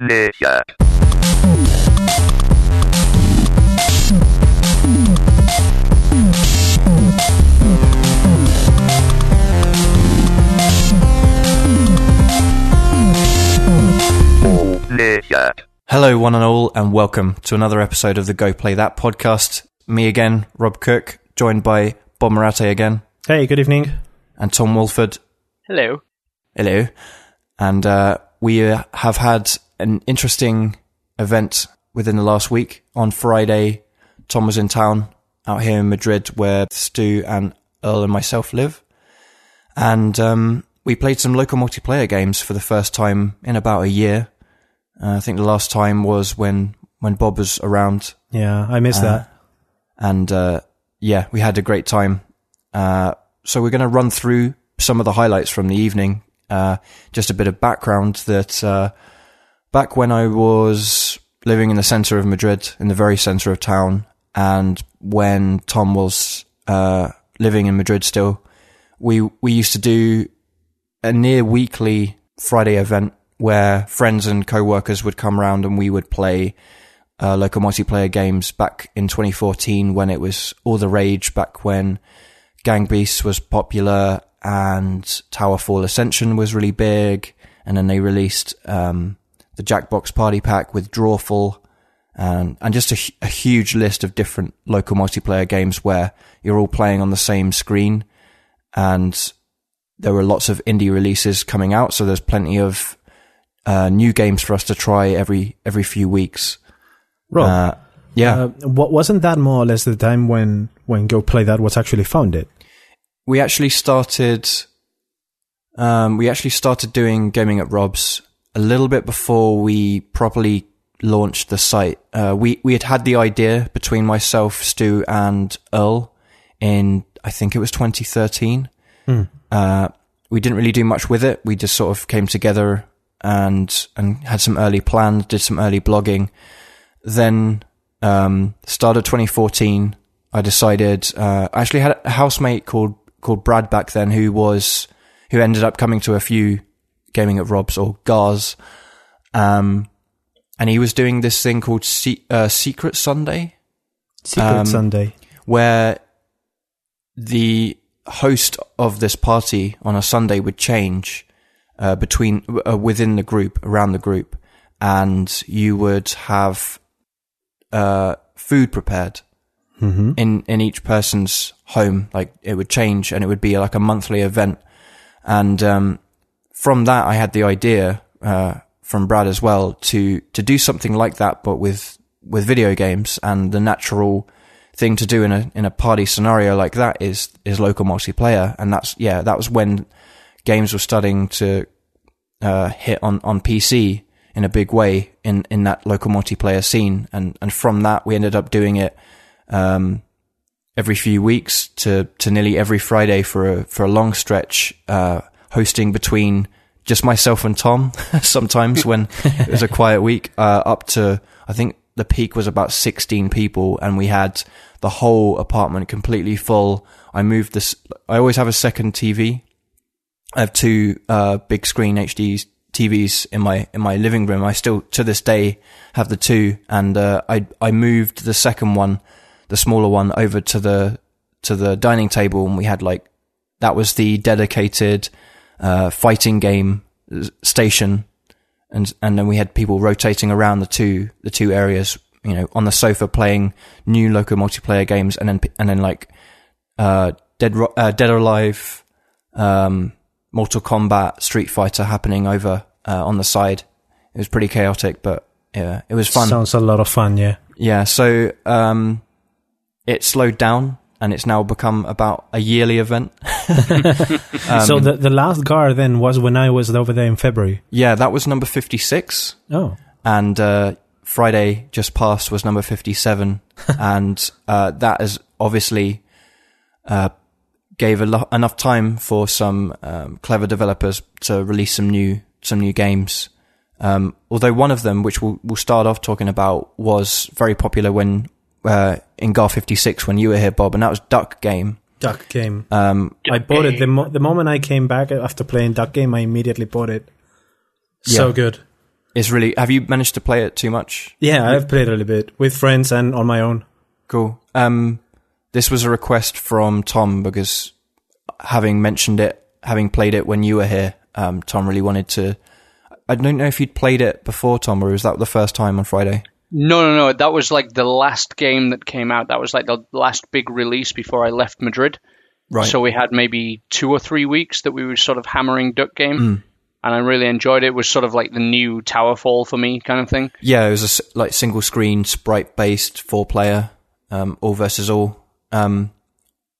Amnesia. Amnesia. Hello, one and all, and welcome to another episode of the Go Play That podcast. Me again, Rob Cook, joined by Bob Marate again, Hey, good evening. and Tom Wolford. Hello. Hello. And uh, we uh, have had an interesting event within the last week. On Friday, Tom was in town out here in Madrid where Stu and Earl and myself live. And um, we played some local multiplayer games for the first time in about a year. Uh, I think the last time was when, when Bob was around Yeah, I missed Uh, that. and uh, yeah, we had a great time. Uh, so we're going to run through some of the highlights from the evening. Uh, just a bit of background that uh, back when I was living in the center of Madrid, in the very center of town, and when Tom was uh, living in Madrid still, we we used to do a near weekly Friday event where friends and co-workers would come around and we would play uh, local multiplayer games back in 2014 when it was all the rage back when Gang Beasts was popular and Towerfall Ascension was really big and then they released um, the Jackbox Party Pack with Drawful and, and just a, a huge list of different local multiplayer games where you're all playing on the same screen. And there were lots of indie releases coming out so there's plenty of uh, new games for us to try every every few weeks. Rob, uh, yeah. uh, what wasn't that more or less the time when when Go Play That was actually founded? we actually started um, we actually started doing gaming at Rob's a little bit before we properly launched the site. Uh, we we had had the idea between myself, Stu, and Earl in I think it was 2013. Uh, we didn't really do much with it. We just sort of came together and and had some early plans, did some early blogging. Then um, start of 2014, I decided. Uh, I actually had a housemate called called Brad back then, who was who ended up coming to a few gaming at Rob's or Gars, um, and he was doing this thing called Se- uh, Secret Sunday, Secret Um, Sunday. where the host of this party on a Sunday would change uh, between uh, within the group, around the group, and you would have uh, food prepared hmm in in each person's home. Like it would change, and it would be like a monthly event. And um, from that, I had the idea uh, from Brad as well to to do something like that, but with with video games. And the natural thing to do in a in a party scenario like that is is local multiplayer. And that's yeah, that was when games were starting to uh, hit on on PC in a big way in in that local multiplayer scene. And and from that, we ended up doing it um, every few weeks to, to nearly every Friday for a, for a long stretch, uh, hosting between just myself and Tom sometimes when it was a quiet week, uh, up to, I think the peak was about 16 people and we had the whole apartment completely full. I moved this, I always have a second TV. I have two, uh, big screen HD TVs in my, in my living room. I still, to this day, have the two and, uh, I, I moved the second one the smaller one over to the to the dining table and we had like that was the dedicated uh, fighting game station and and then we had people rotating around the two the two areas you know on the sofa playing new local multiplayer games and then and then like uh dead Ro- uh, dead or alive um mortal kombat street fighter happening over uh, on the side it was pretty chaotic but yeah it was fun Sounds a lot of fun. Yeah. yeah, so um, it slowed down and it's now become about a yearly event. Um, so the the last Gar then was when I was over there in February. yeah, that was number 56. Oh, And uh, Friday just passed was number 57. and uh, that is obviously uh, gave a lo- enough time for some um, clever developers to release some new some new games. Um, although one of them, which we'll, we'll start off talking about, was very popular when uh, in GAR 56 when you were here, Bob, and that was Duck Game. Duck Game. Um, I bought it the mo- the moment I came back after playing Duck Game. I immediately bought it. So good. it's really. Have you managed to play it too much? Yeah, I've played a little bit with friends and on my own. Cool. Um, this was a request from Tom because having mentioned it, having played it when you were here, um, Tom really wanted to. I don't know if you'd played it before, Tom, or was that the first time on Friday? No, no, no. That was like the last game that came out. That was like the last big release before I left Madrid. Right. So we had maybe two or three weeks that we were sort of hammering Duck Game, Mm. and I really enjoyed it. It was sort of like the new Towerfall for me, kind of thing. Yeah, it was a like single screen sprite based four player, um, all versus all. Um,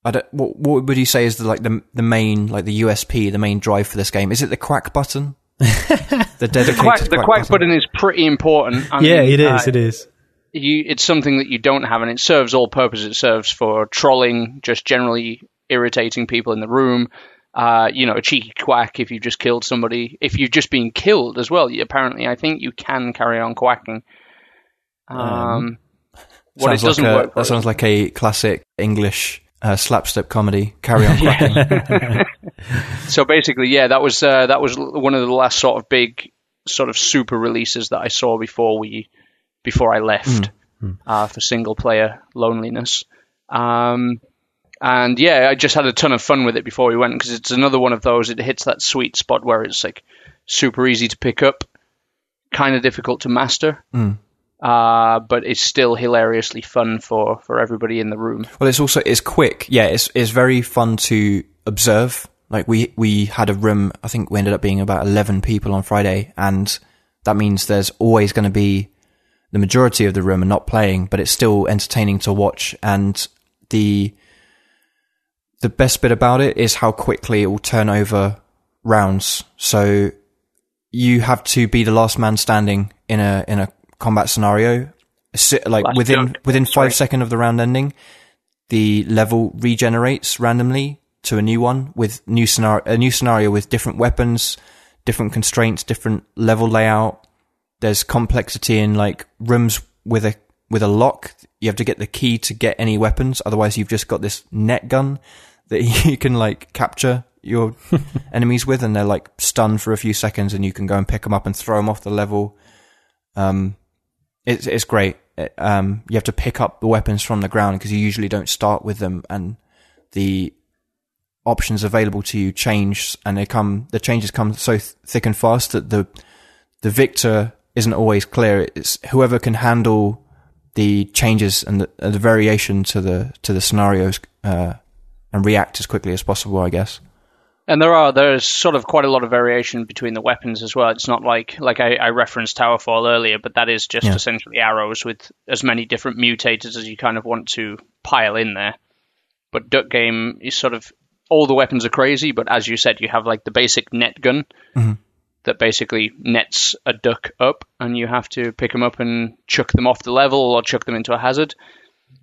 I don't, what, what would you say is the like the the main like the USP, the main drive for this game? Is it the quack button? The dedicated Quack, the quack, quack button is pretty important. I yeah, mean, it is. uh, it is. you, it's something that you don't have, and it serves all purposes. It serves for trolling, just generally irritating people in the room. Uh, you know, a cheeky quack if you've just killed somebody. If you've just been killed as well, you, apparently, I think you can carry on quacking. Um, what it doesn't like a, work for that sounds like a classic English uh, slapstick comedy. Carry on quacking. So basically, yeah, that was uh, that was one of the last sort of big sort of super releases that I saw before we before I left uh, for single player loneliness. Um, and yeah, I just had a ton of fun with it before we went because it's another one of those. It hits that sweet spot where it's like super easy to pick up, kind of difficult to master, uh, but it's still hilariously fun for for everybody in the room. Well, it's also it's quick. Yeah, it's it's very fun to observe. Like we we had a room. I think we ended up being about eleven people on Friday, and that means there's always going to be the majority of the room are not playing, but it's still entertaining to watch. And the the best bit about it is how quickly it will turn over rounds. So you have to be the last man standing in a in a combat scenario. Like Last within within five right. seconds of the round ending, the level regenerates randomly to a new one with new scenario a new scenario with different weapons, different constraints, different level layout. There's complexity in like rooms with a with a lock. You have to get the key to get any weapons, otherwise you've just got this net gun that you can like capture your enemies with, and they're like stunned for a few seconds, and you can go and pick them up and throw them off the level. Um, it's it's great. It, um, you have to pick up the weapons from the ground because you usually don't start with them, and the options available to you change, and they come. The changes come so th- thick and fast that the the victor isn't always clear. It's whoever can handle the changes and the, uh, the variation to the to the scenarios uh, and react as quickly as possible. I guess. And there are there's sort of quite a lot of variation between the weapons as well. It's not like like I, I referenced Towerfall earlier, but that is just Yeah. essentially arrows with as many different mutators as you kind of want to pile in there. But Duck Game is sort of all the weapons are crazy, but as you said, you have like the basic net gun mm-hmm. that basically nets a duck up, and you have to pick them up and chuck them off the level or chuck them into a hazard.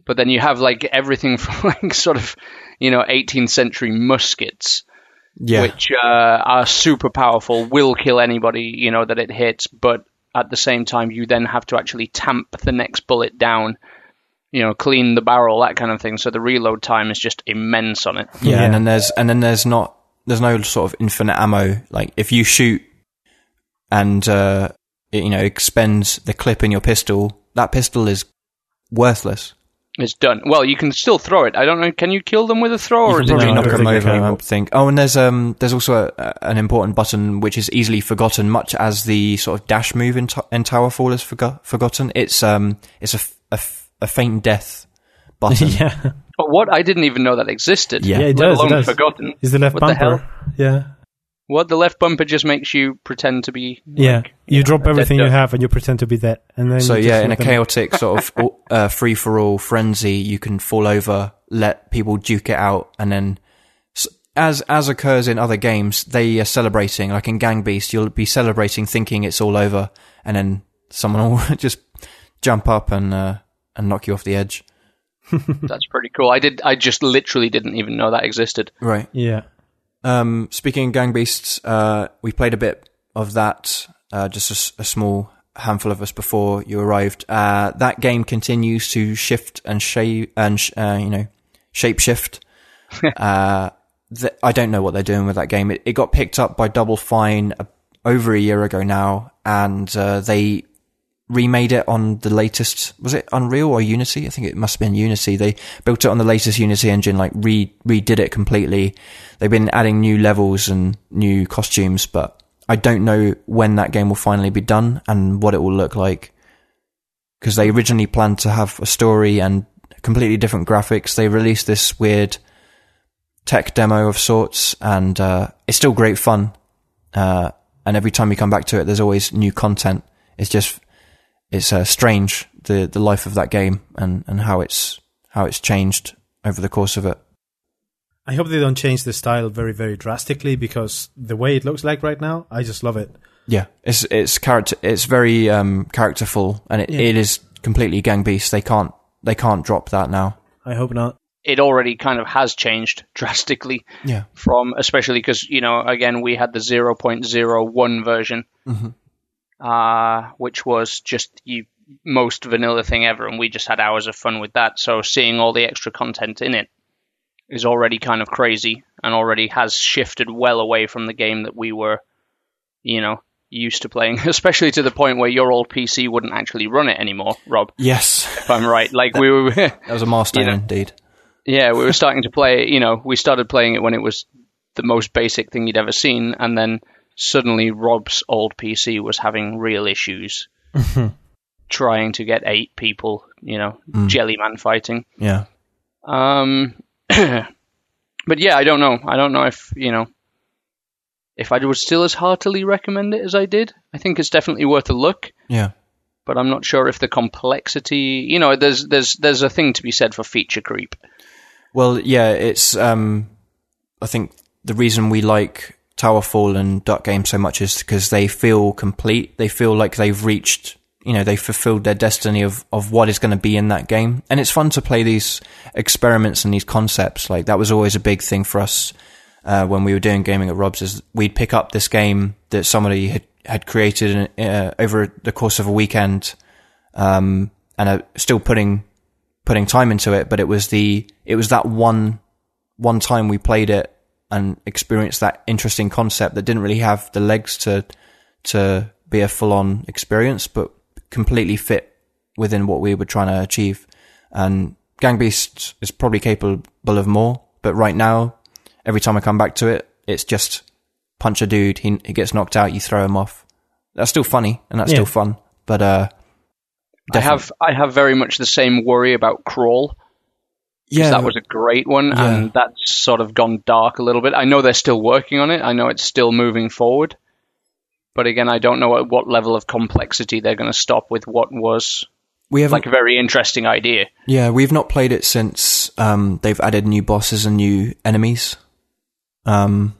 But then you have like everything from like sort of you know 18th century muskets Yeah. which uh, are super powerful, will kill anybody you know that it hits, but at the same time you then have to actually tamp the next bullet down, you know, clean the barrel, that kind of thing. So the reload time is just immense on it. Yeah, Yeah. and then there's and then there's not there's no sort of infinite ammo. Like if you shoot and uh, it, you know expends the clip in your pistol, that pistol is worthless. It's done. Well, you can still throw it. I don't know. Can you kill them with a throw, You can is probably knock don't them over. I think. Oh, and there's um there's also a, an important button which is easily forgotten, much as the sort of dash move in, to- in Towerfall is forgo- forgotten. It's um it's a, f- a f- a faint death button. yeah, But what? I didn't even know that existed. Yeah. yeah, it Let does. It alone does. forgotten. Is the left What the bumper? hell? Yeah, What the left bumper just makes you pretend to be. yeah. You drop dead everything you have and you pretend to be that, and then So yeah, in a chaotic sort of uh, free for all frenzy, you can fall over, let people duke it out, and then, as as occurs in other games, they are celebrating. Like in Gang Beast, you'll be celebrating, thinking it's all over, and then someone will just jump up and uh, and knock you off the edge. That's pretty cool. I did. I just literally didn't even know that existed. Right. Yeah, Um, speaking of Gang Beasts, uh, we played a bit of that, uh, just a small handful of us before you arrived. Uh, that game continues to shift and shape and sh- uh, you know shape shift. uh, th- I don't know what they're doing with that game. It, it got picked up by Double Fine a- over a year ago now, and uh, they remade it on the latest. Was it Unreal or Unity? I think it must have been Unity. They built it on the latest Unity engine, like re redid it completely. They've been adding new levels and new costumes, but I don't know when that game will finally be done and what it will look like. Because they originally planned to have a story and completely different graphics. They released this weird tech demo of sorts, and uh, it's still great fun. Uh, and every time you come back to it, there's always new content. It's just it's uh, strange the the life of that game and and how it's how it's changed over the course of it. I hope they don't change the style very very drastically because the way it looks like right now, I just love it. Yeah, it's it's character it's very um, characterful and it, Yeah. it is completely gang beast. They can't they can't drop that now. I hope not. It already kind of has changed drastically Yeah. from, especially because you know, again, we had the 0.01 version, Mhm. Uh, which was just you most vanilla thing ever, and we just had hours of fun with that. So seeing all the extra content in it is already kind of crazy, and already has shifted well away from the game that we were, you know, used to playing. Especially to the point where your old PC wouldn't actually run it anymore, Rob. Yes, If I'm right, like we were. that was a milestone You know. indeed. Yeah, we were starting to play. You know, we started playing it when it was the most basic thing you'd ever seen, and then suddenly Rob's old PC was having real issues trying to get eight people. You know, Mm. Jellyman fighting. Yeah. Um, but yeah, I don't know. I don't know if you know if I would still as heartily recommend it as I did. I think it's definitely worth a look. Yeah. But I'm not sure if the complexity, you know, there's there's there's a thing to be said for feature creep. Well, yeah, it's. Um, I think the reason we like Towerfall and Duck Game so much is because they feel complete. They feel like they've reached. You know, they've fulfilled their destiny of of what is going to be in that game, and it's fun to play these experiments and these concepts. Like that was always a big thing for us uh, when we were doing gaming at Rob's. Is we'd pick up this game that somebody had had created uh, over the course of a weekend, um, and are still putting putting time into it, but it was the it was that one one time we played it and experienced that interesting concept that didn't really have the legs to to be a full on experience, but completely fit within what we were trying to achieve. And Gang Beast is probably capable of more, but right now, every time I come back to it, it's just punch a dude, he, he gets knocked out, you throw him off. That's still funny and that's Yeah. still fun, but uh, I have I have very much the same worry about Crawl. Yeah, that was a great one, Yeah. and that's sort of gone dark a little bit. I know they're still working on it. I know it's still moving forward, but again, I don't know at what level of complexity they're going to stop with what was we haven't like a very interesting idea. Yeah, we've not played it since um, they've added new bosses and new enemies. Um,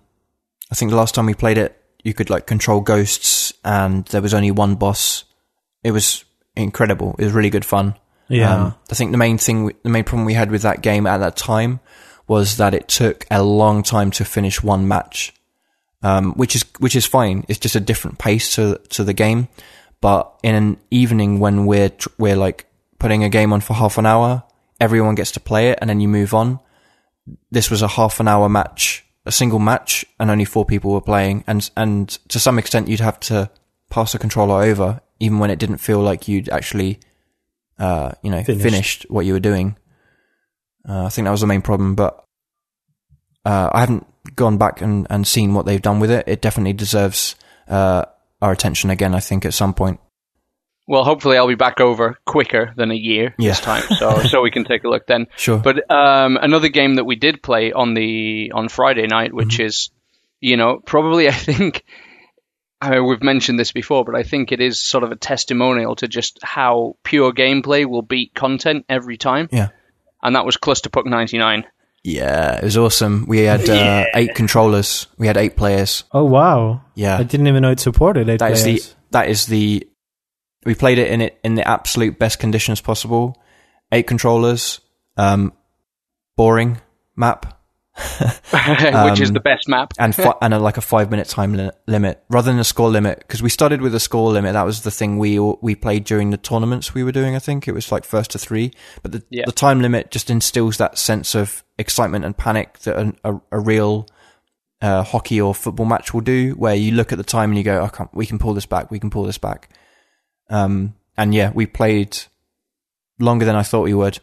I think the last time we played it, you could like control ghosts, and there was only one boss. It was incredible. It was really good fun. Yeah. Um, I think the main thing, the main problem we had with that game at that time was that it took a long time to finish one match, um, which is which is fine. It's just a different pace to to the game. But in an evening when we're tr- we're like putting a game on for half an hour, everyone gets to play it, and then you move on. This was a half an hour match, a single match, and only four people were playing, and and to some extent you'd have to pass the controller over, even when it didn't feel like you'd actually uh, you know, Finished. finished, what you were doing. Uh, I think that was the main problem, but uh, I haven't gone back and, and seen what they've done with it. It definitely deserves uh, our attention again. I think at some point. Well, hopefully, I'll be back over quicker than a year Yeah. this time, so so we can take a look then. Sure. But um, another game that we did play on the on Friday night, which is, you know, probably I think I mean, we've mentioned this before, but I think it is sort of a testimonial to just how pure gameplay will beat content every time, yeah. and that was Clusterpuck '99. Yeah, it was awesome. We had uh, eight controllers. We had eight players. oh wow! Yeah, I didn't even know it supported eight that is players. the that is the we played it in it in the absolute best conditions possible. Eight controllers, um, boring map, which is the best map. and fi- and a, like a five minute time li- limit rather than a score limit because we started with a score limit. That was the thing we we played during the tournaments we were doing. I think it was like first to three, but the Yeah. the time limit just instills that sense of excitement and panic that a, a, a real uh, hockey or football match will do, where you look at the time and you go, "I we can pull this back, we can pull this back." Um, and yeah, we played longer than I thought we would,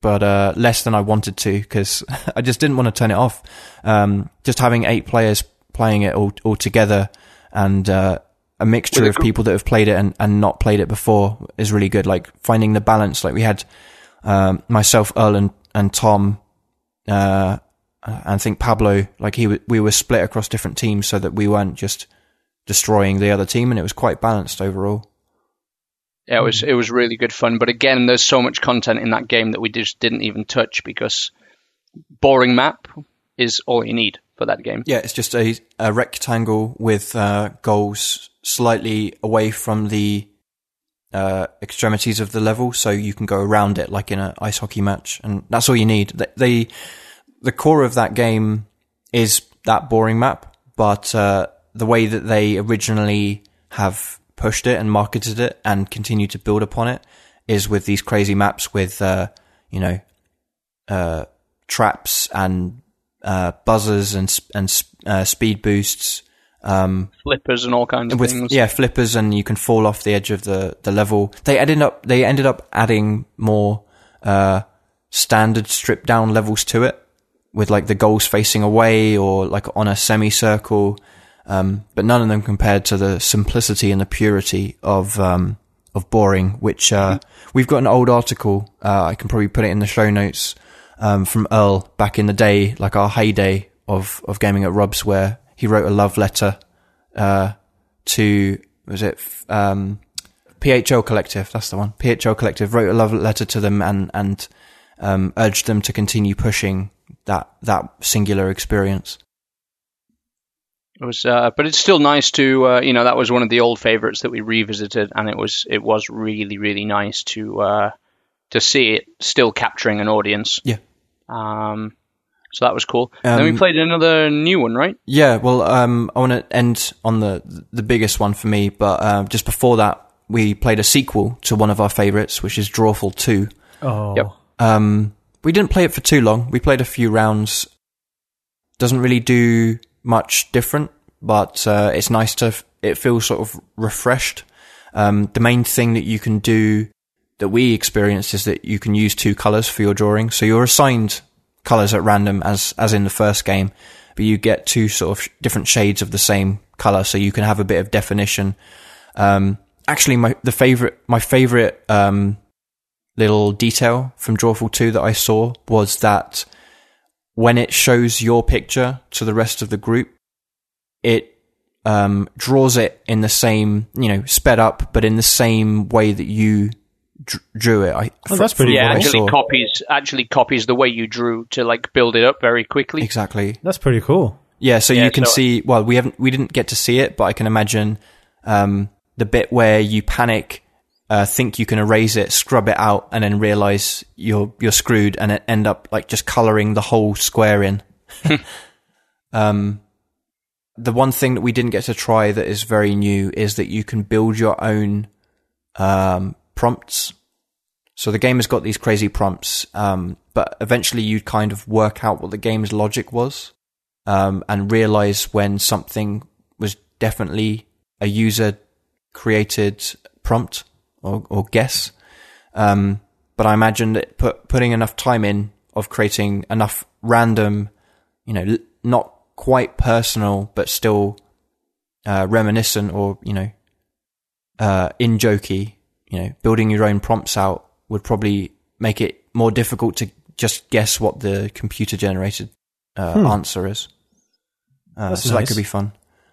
but uh, less than I wanted to because I just didn't want to turn it off. Um, just having eight players playing it all, all together and uh, a mixture of people that have played it and, and not played it before is really good. Like finding the balance. Like we had um, myself, Earl, and, and Tom. Uh, and I think Pablo, like he, we were split across different teams so that we weren't just destroying the other team, and it was quite balanced overall. Yeah, it was it was really good fun. But again, there's so much content in that game that we just didn't even touch because boring map is all you need for that game. Yeah, it's just a, a rectangle with uh, goals slightly away from the uh, extremities of the level, so you can go around it like in an ice hockey match, and that's all you need. The, the, the core of that game is that boring map, but uh, the way that they originally have pushed it and marketed it and continued to build upon it is with these crazy maps with, uh, you know, uh, traps and uh, buzzers and and uh, speed boosts, um, flippers and all kinds of with, things. Yeah, flippers and you can fall off the edge of the, the level. They ended up they ended up adding more uh, standard stripped down levels to it, with like the goals facing away or like on a semicircle um, but none of them compared to the simplicity and the purity of um, of boring. Which uh, we've got an old article. Uh, I can probably put it in the show notes um, from Earl back in the day, like our heyday of of gaming at Rob's, where he wrote a love letter uh, to was it um, PHL Collective? That's the one. PHL Collective wrote a love letter to them and and um, urged them to continue pushing that that singular experience. It was, uh, but it's still nice to, uh, you know, that was one of the old favorites that we revisited, and it was, it was really, really nice to, uh, to see it still capturing an audience. Yeah. Um, so that was cool. Um, then we um, played another new one, right? Yeah. Well, um, I want to end on the the biggest one for me, but uh, just before that, we played a sequel to one of our favorites, which is Drawful Two. Oh. Yep. Um, we didn't play it for too long. We played a few rounds. Doesn't really do much different, but uh, it's nice to. It feels sort of refreshed. Um, the main thing that you can do that we experienced is that you can use two colors for your drawing. So you're assigned colors at random as as in the first game, but you get two sort of different shades of the same color, so you can have a bit of definition. Um, actually, my the favorite my favorite um, little detail from Drawful Two that I saw was that when it shows your picture to the rest of the group, it um, draws it in the same, you know, sped up, but in the same way that you d- drew it. I, oh, that's pretty. Yeah, cool. actually copies actually copies the way you drew to like build it up very quickly. Exactly. That's pretty cool. Yeah, so yeah, you can so see. Well, we haven't, we didn't get to see it, but I can imagine um, the bit where you panic uh, think you can erase it, scrub it out, and then realize you're you're screwed, and it end up like just coloring the whole square in. um, the one thing that we didn't get to try that is very new is that you can build your own um, prompts. So the game has got these crazy prompts, um, but eventually you kind of work out what the game's logic was, um, and realize when something was definitely a user created prompt or, or guess. Um, but I imagine that put, putting enough time in of creating enough random, you know, not quite personal, but still uh, reminiscent or, you know, uh, in jokey, you know, building your own prompts out would probably make it more difficult to just guess what the computer generated uh, hmm. answer is. Uh, so nice. that could be fun.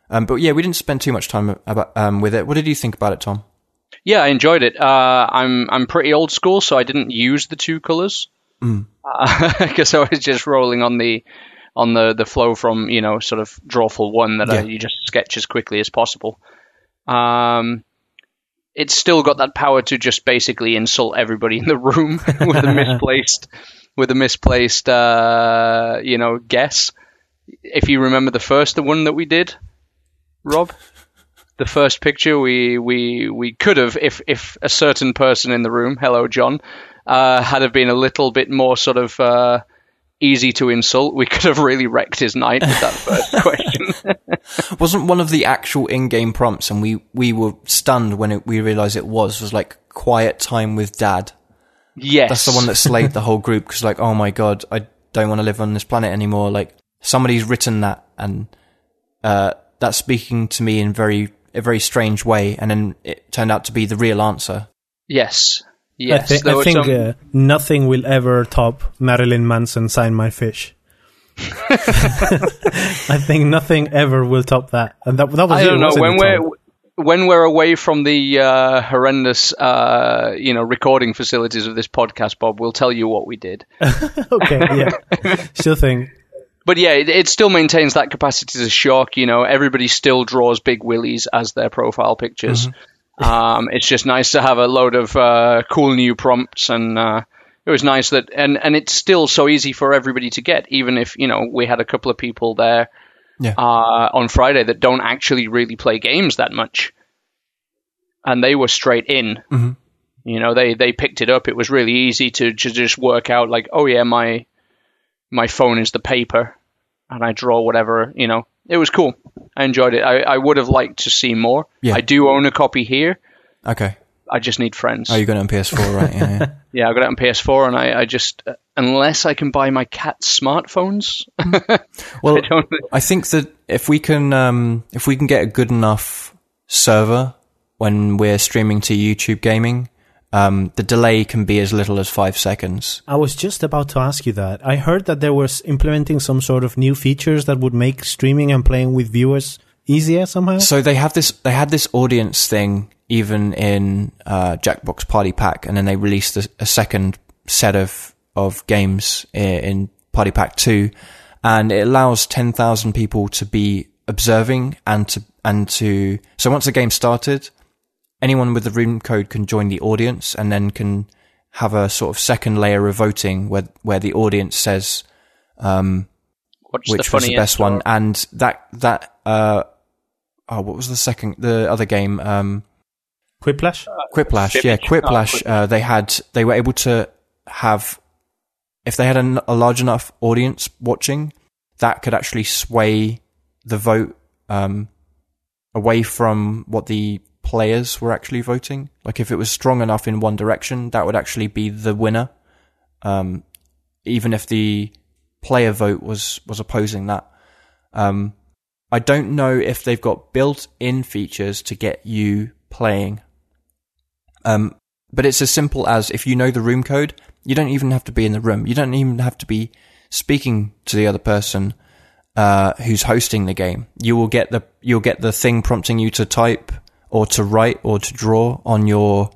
Um, but yeah, we didn't spend too much time about, um, with it. What did you think about it, Tom? Yeah, I enjoyed it. Uh, I'm I'm pretty old school, so I didn't use the two colors because mm. uh, I was just rolling on the on the, the flow from you know sort of drawful one that uh, yeah. you just sketch as quickly as possible. Um, it's still got that power to just basically insult everybody in the room with a misplaced with a misplaced uh, you know guess. If you remember the first the one that we did, Rob the first picture we we we could have if if a certain person in the room, hello John, uh, had have been a little bit more sort of uh, easy to insult. We could have really wrecked his night with that first question. Wasn't one of the actual in-game prompts, and we we were stunned when it, we realized it was was like quiet time with dad. yes, That's the one that slayed the whole group because like, oh my god, I don't want to live on this planet anymore. Like somebody's written that, and uh, that's speaking to me in very a very strange way, and then it turned out to be the real answer. Yes, yes. I, there I think some- uh, nothing will ever top Marilyn Manson sign my fish. I think nothing ever will top that. And that, that was I don't know when we're when we're away from the uh, horrendous, uh, you know, recording facilities of this podcast, Bob. We'll tell you what we did. okay, yeah, still think But yeah, it, it still maintains that capacity to shock. You know, everybody still draws big willies as their profile pictures. Um, it's just nice to have a load of uh, cool new prompts, and uh, it was nice that, and and it's still so easy for everybody to get, even if you know we had a couple of people there Yeah. uh, on Friday that don't actually really play games that much, and they were straight in. Mhm. You know, they they picked it up. It was really easy to, to just work out like, oh yeah, my my phone is the paper, and I draw whatever. You know, it was cool. I enjoyed it. I, I would have liked to see more. Yeah. I do own a copy here. Okay. I just need friends. Oh, you got it on PS4, right? Yeah. yeah. yeah, I got it on PS4, and I, I just uh, unless I can buy my cat's smartphones, Well, I. I think that if we can, um, if we can get a good enough server when we're streaming to YouTube gaming, um, the delay can be as little as five seconds. I was just about to ask you that. I heard that there was implementing some sort of new features that would make streaming and playing with viewers easier somehow. So they have this, they had this audience thing even in uh, Jackbox Party Pack, and then they released a, a second set of of games i- in Party Pack Two, and it allows ten thousand people to be observing and to and to. So once the game started, anyone with the room code can join the audience, and then can have a sort of second layer of voting where where the audience says um, What's which the was the funniest best one, or- and that that uh oh, what was the second the other game? Um, Quiplash? Quiplash, yeah, Fibbage. Oh, Quiplash. Uh, they had they were able to have if they had a, a large enough audience watching, that could actually sway the vote um, away from what the players were actually voting. Like if it was strong enough in one direction, that would actually be the winner. Um, even if the player vote was was opposing that. Um, I don't know if they've got built-in features to get you playing. Um, but it's as simple as if you know the room code, you don't even have to be in the room. You don't even have to be speaking to the other person uh, who's hosting the game. You will get the you'll get the thing prompting you to type or to write or to draw on your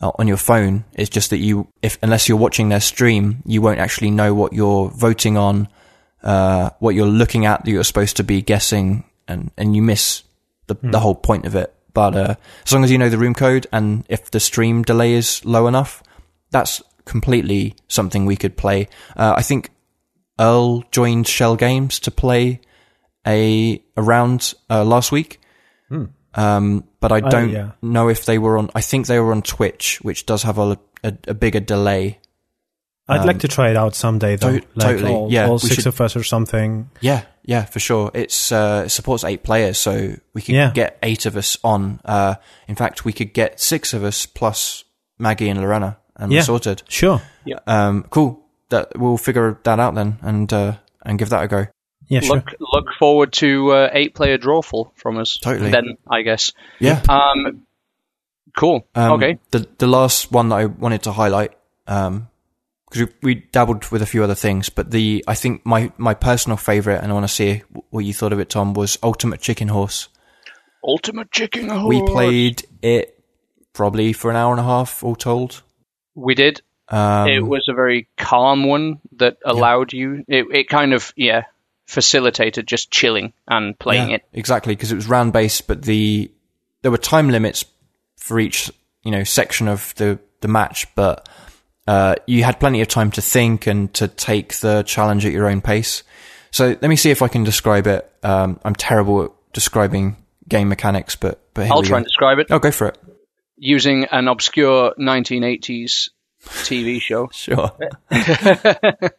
uh, on your phone. It's just that you, if unless you're watching their stream, you won't actually know what you're voting on, uh, what you're looking at. That you're supposed to be guessing, and and you miss the the whole point of it. But uh, as long as you know the room code, and if the stream delay is low enough, that's completely something we could play. Uh, I think Earl joined Shell Games to play a a round uh, last week. Um, but I don't yeah. know if they were on. I think they were on Twitch, which does have a a, a bigger delay. I'd like to try it out someday, though. Um, to- like totally, all, yeah, all six should- of us or something. Yeah, yeah, for sure. It's uh, it supports eight players, so we could Yeah. get eight of us on. Uh, in fact, we could get six of us plus Maggie and Lorena, and Yeah. we're sorted. Sure. Um, cool. That we'll figure that out then, and uh, and give that a go. Yeah, sure. Look look forward to uh, eight player drawful from us. Totally. Then I guess. Yeah. Um, cool. Um, okay. The the last one that I wanted to highlight, um, because we, we dabbled with a few other things, but the I think my my personal favorite, and I want to see what you thought of it, Tom, was Ultimate Chicken Horse. Ultimate chicken horse. We played it probably for an hour and a half, all told. We did. Um, it was a very calm one that allowed you. It, it kind of yeah facilitated just chilling and playing yeah, it. exactly because it was round based, but the there were time limits for each you know section of the the match, but uh, you had plenty of time to think and to take the challenge at your own pace. So let me see if I can describe it. Um, I'm terrible at describing game mechanics, but but here I'll try go. and describe it Oh, go for it. using an obscure 1980s TV show. Sure.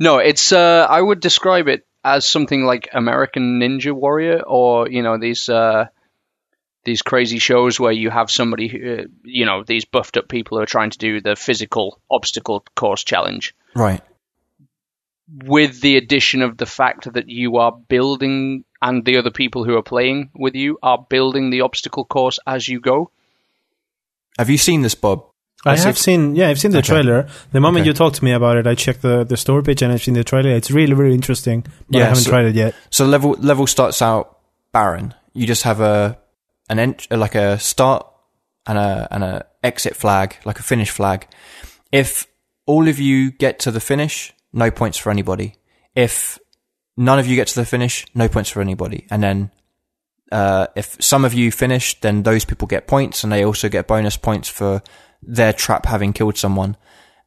no, it's uh, I would describe it as something like American Ninja Warrior, or you know these uh, these crazy shows where you have somebody, who, uh, you know, these buffed up people who are trying to do the physical obstacle course challenge. Right. With the addition of the fact that you are building, and the other people who are playing with you are building the obstacle course as you go. Have you seen this, Bob? I have seen, yeah, I've seen the Okay. trailer. The moment Okay. you talked to me about it, I checked the, the store page and I've seen the trailer. It's really, really interesting, but I haven't so- tried it yet. So level level starts out barren. You just have a an ent- like a start and a and a exit flag, like a finish flag. If all of you get to the finish, no points for anybody. If none of you get to the finish, no points for anybody. And then uh, if some of you finish, then those people get points, and they also get bonus points for their trap having killed someone.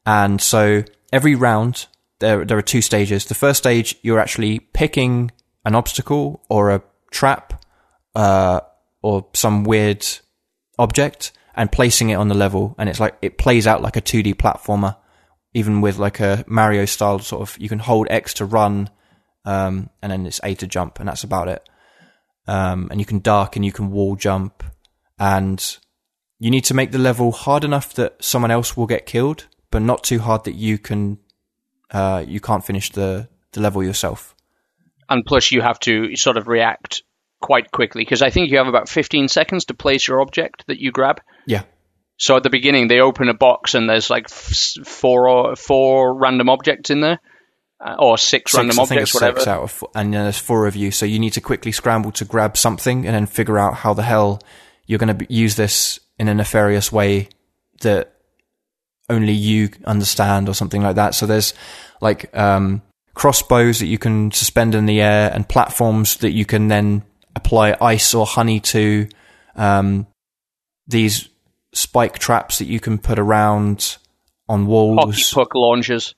And so every round, there there are two stages. The first stage, you're actually picking an obstacle or a trap, uh, or some weird object and placing it on the level, and it's like it plays out like a 2D platformer, even with like a Mario style sort of. You can hold X to run, um, and then it's A to jump, and that's about it. Um, and you can dark and you can wall jump, and you need to make the level hard enough that someone else will get killed, but not too hard that you can uh, you can't finish the the level yourself. and plus you have to sort of react quite quickly because I think you have about 15 seconds to place your object that you grab. Yeah, So at the beginning, they open a box and there's like f- four or four random objects in there, uh, or six, six, random I think objects, whatever. out of, four, and then there's four of you, so you need to quickly scramble to grab something and then figure out how the hell you're going to use this in a nefarious way that only you understand or something like that. So there's like um, crossbows that you can suspend in the air and platforms that you can then apply ice or honey to. Um, these spike traps that you can put around on walls. Hockey puck launchers.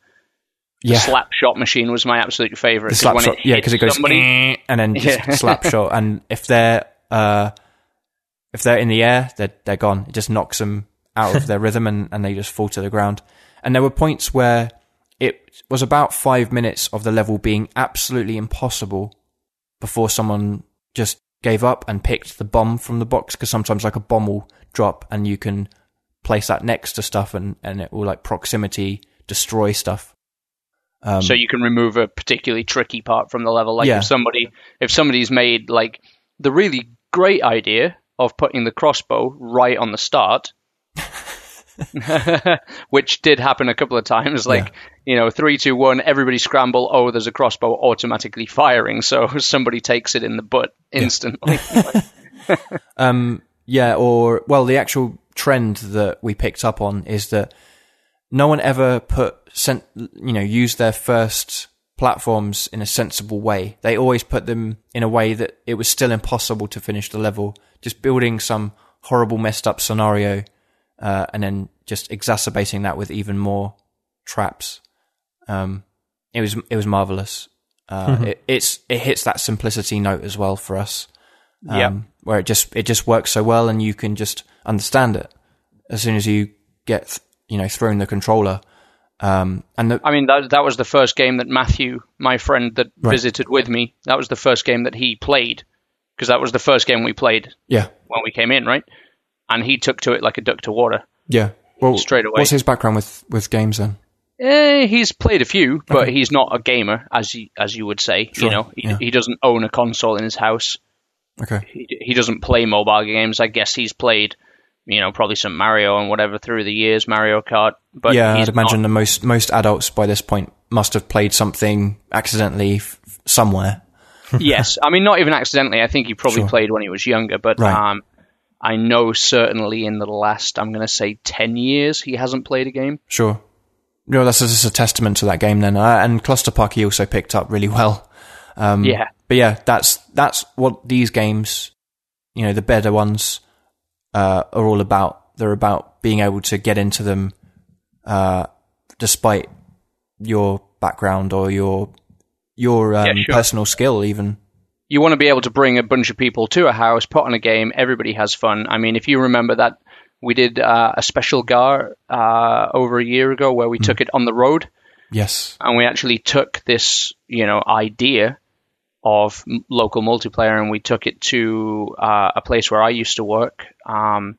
yeah, slap shot machine was my absolute favorite. the slap shot. yeah, because it goes somebody, and then just Yeah. slap shot. And if they're uh, if they're in the air, they're they're gone. It just knocks them out of their rhythm, and, and they just fall to the ground. And there were points where it was about five minutes of the level being absolutely impossible before someone just gave up and picked the bomb from the box. Because sometimes like a bomb will drop, and you can place that next to stuff, and and it will like proximity destroy stuff. Um, so you can remove a particularly tricky part from the level. Like Yeah. if somebody, if somebody's made like the really great idea of putting the crossbow right on the start, which did happen a couple of times. Like you know, three, two, one, everybody scramble. Oh, there's a crossbow automatically firing, so somebody takes it in the butt instantly. Um, yeah, or well, the actual trend that we picked up on is that no one ever put sent you know used their first platforms in a sensible way. They always put them in a way that it was still impossible to finish the level. Just building some horrible, messed up scenario, uh, and then just exacerbating that with even more traps. Um, it was it was marvelous. Uh, it, it's it hits that simplicity note as well for us um, Yeah. where it just it just works so well, and you can just understand it as soon as you get you know thrown the controller. Um, and the, I mean, that that was the first game that Matthew, my friend that Right. visited with me, that was the first game that he played because that was the first game we played yeah, when we came in, right? And he took to it like a duck to water. yeah. Well, Straight away. What's his background with with games then? Eh, he's played a few, but he's not a gamer, as you, as you would say. Sure, You know, he, yeah. he doesn't own a console in his house. Okay, He, he doesn't play mobile games. I guess he's played, you know, probably some Mario and whatever through the years, Mario Kart. But yeah, I'd imagine not- the most most adults by this point must have played something accidentally f- somewhere. yes, I mean not even accidentally. I think he probably Sure. played when he was younger, but Right. um, I know certainly in the last, I'm going to say, ten years, he hasn't played a game. Sure. No, that's just a testament to that game then. Uh, and Clusterpuck he also picked up really well. Um, Yeah. But yeah, that's that's what these games, you know, the better ones, uh, are all about. They're about being able to get into them, uh, despite your background or your your um, Yeah, sure. personal skill, even. you want to be able to bring a bunch of people to a house, put on a game, everybody has fun. I mean, if you remember that We did uh, a special GAR uh, over a year ago where we took it on the road, Yes. and we actually took this, you know, idea of local multiplayer, and we took it to uh, a place where I used to work. Um,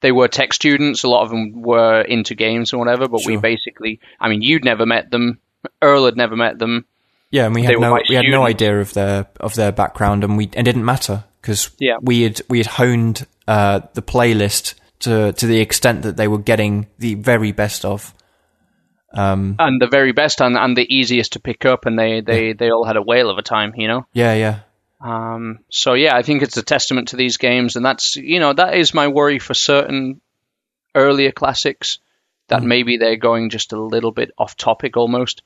they were tech students. A lot of them were into games and whatever. But we basically, I mean, you'd never met them. Earl had never met them. Yeah, and we had no we had no idea of their of their background, and we it didn't matter because Yeah. we had we had honed uh, the playlist to to the extent that they were getting the very best of. Um, and the very best and, and the easiest to pick up, and they, they, they all had a whale of a time, you know. yeah, yeah, Um, so yeah, I think it's a testament to these games, and that's you know that is my worry for certain earlier classics that maybe they're going just a little bit off topic almost.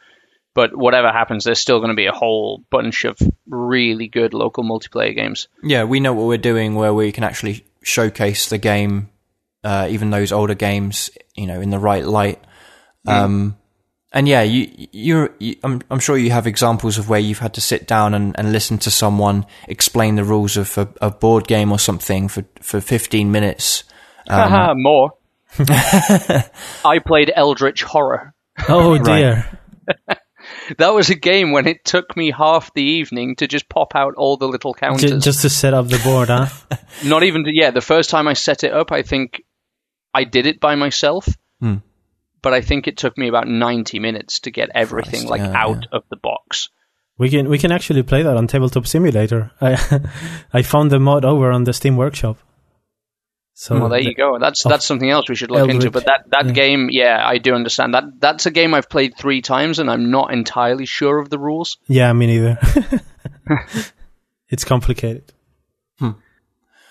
But whatever happens, there's still going to be a whole bunch of really good local multiplayer games. yeah. We know what we're doing, where we can actually showcase the game, uh, even those older games, you know, in the right light. Um, and yeah, you, you're, you, I'm, I'm sure you have examples of where you've had to sit down and, and listen to someone explain the rules of a, a board game or something for, for 15 minutes. Haha, more. I played Eldritch Horror. Oh dear. That was a game when it took me half the evening to just pop out all the little counters. J- just to set up the board, huh? Not even, to, yeah, the first time I set it up, I think I did it by myself. Hmm. But I think it took me about 90 minutes to get everything Christ, like yeah, out of the box. We can we can actually play that on Tabletop Simulator. I I found the mod over on the Steam Workshop. So well, there you go. That's that's something else we should look into. But that, that yeah. game, yeah, I do understand. That That's a game I've played three times and I'm not entirely sure of the rules. Yeah, me neither. it's complicated. Hmm.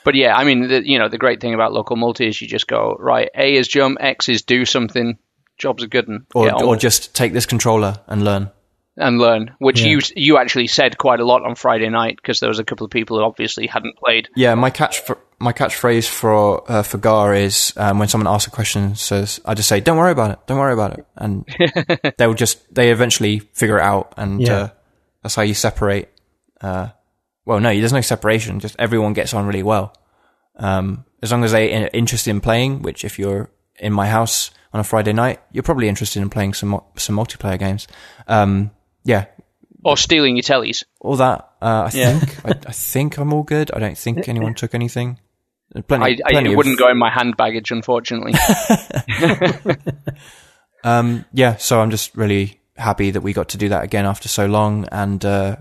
But yeah, I mean, the, you know, the great thing about local multi is you just go, right, A is jump, X is do something, job's are good one. Or, or just take this controller and learn. and learn, which Yeah. you you actually said quite a lot on Friday night because there was a couple of people who obviously hadn't played. Yeah, my catch my catchphrase for uh, for Gar is um, when someone asks a question, says I just say, "Don't worry about it, don't worry about it," and they'll just they eventually figure it out, and Yeah. uh, that's how you separate. Uh, well, no, there's no separation. Just everyone gets on really well. Um, as long as they are interested in playing, which if you're in my house on a Friday night, you're probably interested in playing some some multiplayer games. Um, yeah, Or stealing your tellies. all that. Uh, I Yeah. think I, I think I'm all good. I don't think anyone took anything. Plenty, I, I plenty it of- wouldn't go in my hand baggage, unfortunately. Um, yeah, so I'm just really happy that we got to do that again after so long, and uh,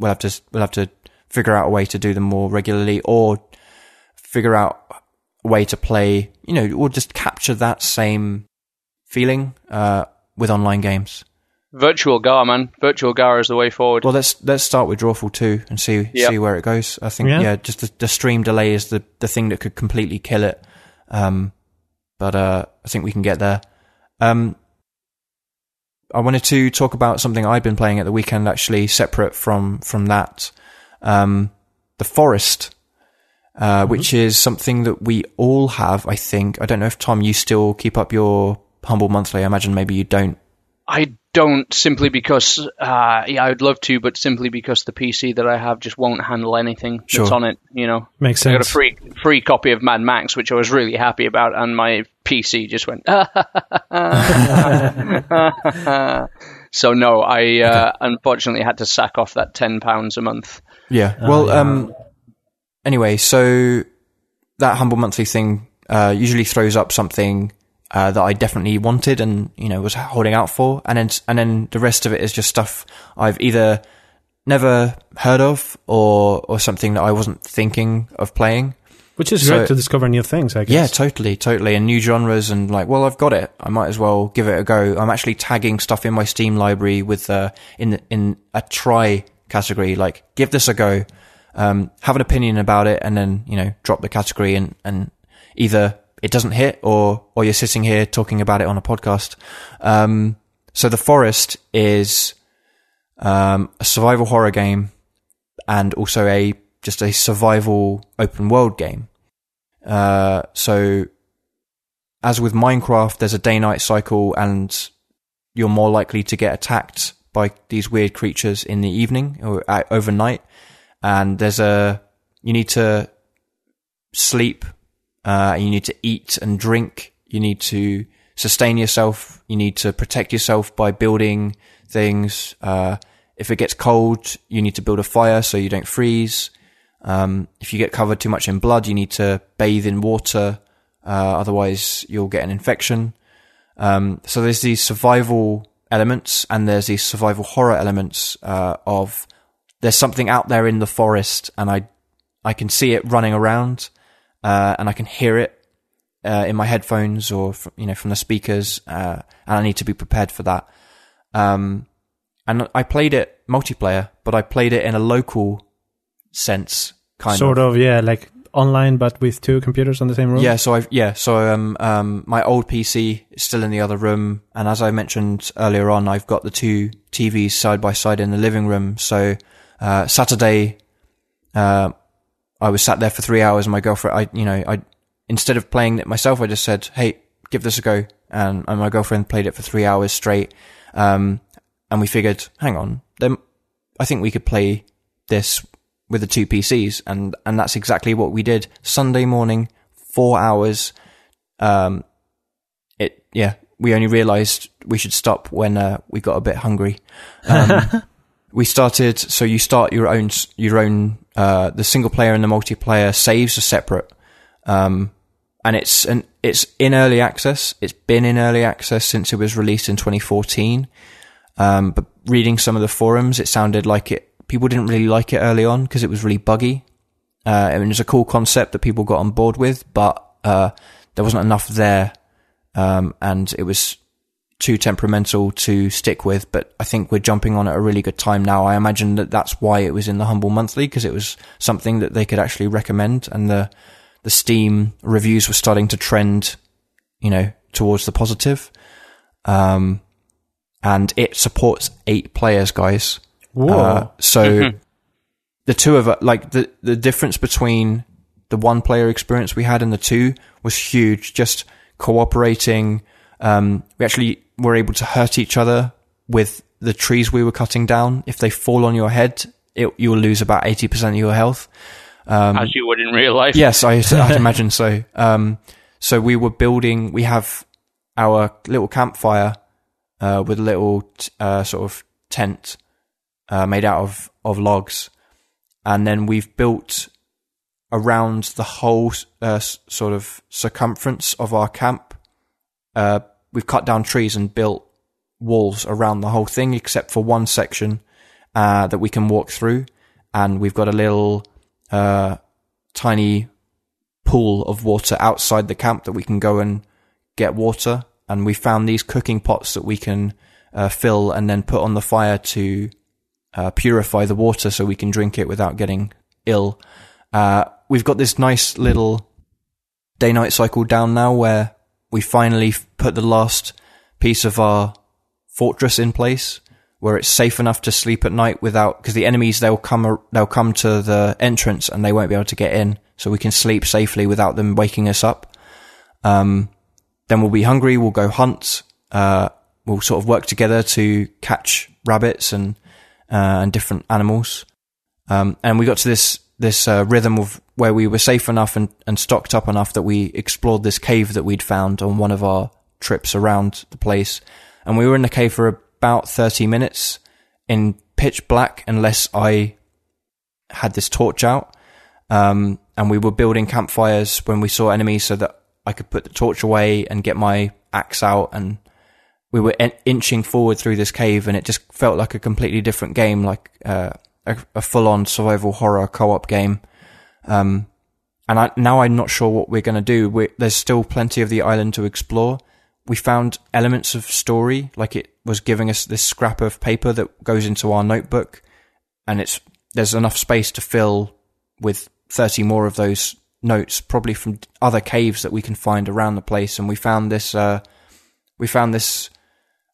we'll have to we'll have to figure out a way to do them more regularly, or figure out a way to play. You know, or just capture that same feeling uh, with online games. Virtual Gar, man. Virtual Gar is the way forward. Well, let's let's start with Drawful two and see Yeah. see where it goes. I think Yeah. yeah, just the, the stream delay is the the thing that could completely kill it. Um, but uh, I think we can get there. Um, I wanted to talk about something I've been playing at the weekend, actually separate from from that. Um, the Forest, uh, which is something that we all have. I think. I don't know if Tom, you still keep up your Humble Monthly. I imagine maybe you don't. I don't simply because, uh, yeah, I would love to, but simply because the PC that I have just won't handle anything that's on it. You know, Makes sense. I got a free free copy of Mad Max, which I was really happy about, and my PC just went. so no, I uh, unfortunately had to sack off that ten pounds a month. Yeah. Oh, well, um, anyway, so that humble monthly thing uh, usually throws up something uh, that I definitely wanted and you know was holding out for, and then and then the rest of it is just stuff I've either never heard of or or something that I wasn't thinking of playing. Which is So- great to discover new things, I Yeah, totally, totally, and new genres, and like, well, I've got it. I might as well give it a go. I'm actually tagging stuff in my Steam library with uh, in in a try category. Like, give this a go, um, have an opinion about it, and then you know, drop the category, and and either it doesn't hit, or or you're sitting here talking about it on a podcast. Um, so the Forest is um, a survival horror game, and also a just a survival open world game. Uh, so, as with Minecraft, there's a day night cycle, and you're more likely to get attacked by these weird creatures in the evening or uh, overnight. And there's a you need to sleep Uh, you need to eat and drink. You need to sustain yourself. You need to protect yourself by building things. Uh, if it gets cold, you need to build a fire so you don't freeze. Um, if you get covered too much in blood, you need to bathe in water. Uh, otherwise, you'll get an infection. Um, so there's these survival elements and there's these survival horror elements uh, of there's something out there in the forest and I I can see it running around uh, and I can hear it uh, in my headphones or from, you know from the speakers uh, and I need to be prepared for that. Um, and I played it multiplayer, but I played it in a local sense, kind sort of. Sort of, yeah, like online, but with two computers on the same room. Yeah, so I've yeah, so um um my old PC is still in the other room, and as I mentioned earlier on, I've got the two TVs side by side in the living room. So uh, Saturday, uh, I was sat there for three hours, and my girlfriend, I you know, I instead of playing it myself, I just said, "Hey, give this a go," and, and my girlfriend played it for three hours straight. Um, and we figured, hang on, then I think we could play this with the two PCs, and and that's exactly what we did. Sunday morning, four hours. Um, it yeah, we only realised we should stop when uh, we got a bit hungry. Um, we started. So you start your own your own. Uh, the single player and the multiplayer saves are separate. Um, and it's an it's in early access. It's been in early access since it was released in 2014. Um, but reading some of the forums, it sounded like it people didn't really like it early on because it was really buggy. Uh, I mean, it was a cool concept that people got on board with, but uh, there wasn't enough there, um, and it was too temperamental to stick with. But I think we're jumping on at a really good time now. I imagine that that's why it was in the Humble Monthly because it was something that they could actually recommend, and the the Steam reviews were starting to trend, you know, towards the positive. Um, and it supports eight players, guys. Whoa. Uh, so the two of us, like the, the difference between the one player experience we had and the two was huge. Just cooperating. Um, we actually were able to hurt each other with the trees we were cutting down. If they fall on your head, it, you will lose about 80% of your health. Um, As you would in real life. Yes, I, I'd imagine so. Um, so we were building, we have our little campfire, uh, with a little, t- uh, sort of tent, uh, made out of, of logs. And then we've built around the whole, uh, sort of circumference of our camp. We've cut down trees and built walls around the whole thing, except for one section, uh, that we can walk through. And we've got a little, uh, tiny pool of water outside the camp that we can go and get water. And we found these cooking pots that we can uh, fill and then put on the fire to uh, purify the water so we can drink it without getting ill. Uh, we've got this nice little day night cycle down now where we finally put the last piece of our fortress in place where it's safe enough to sleep at night without because the enemies they'll come they'll come to the entrance and they won't be able to get in so we can sleep safely without them waking us up. Um, then we'll be hungry we'll go hunt uh, we'll sort of work together to catch rabbits and uh, and different animals. Um, and we got to this this uh, rhythm of where we were safe enough and, and stocked up enough that we explored this cave that we'd found on one of our trips around the place and we were in the cave for about 30 minutes in pitch black unless I had this torch out. Um, and we were building campfires when we saw enemies so that I could put the torch away and get my axe out. And we were in- inching forward through this cave and it just felt like a completely different game, like, uh, a, a full on survival horror co-op game. Um, and I, now I'm not sure what we're going to do. we there's still plenty of the island to explore. We found elements of story, like it was giving us this scrap of paper that goes into our notebook, and it's there's enough space to fill with 30 more of those notes, probably from other caves that we can find around the place. And we found this, uh, we found this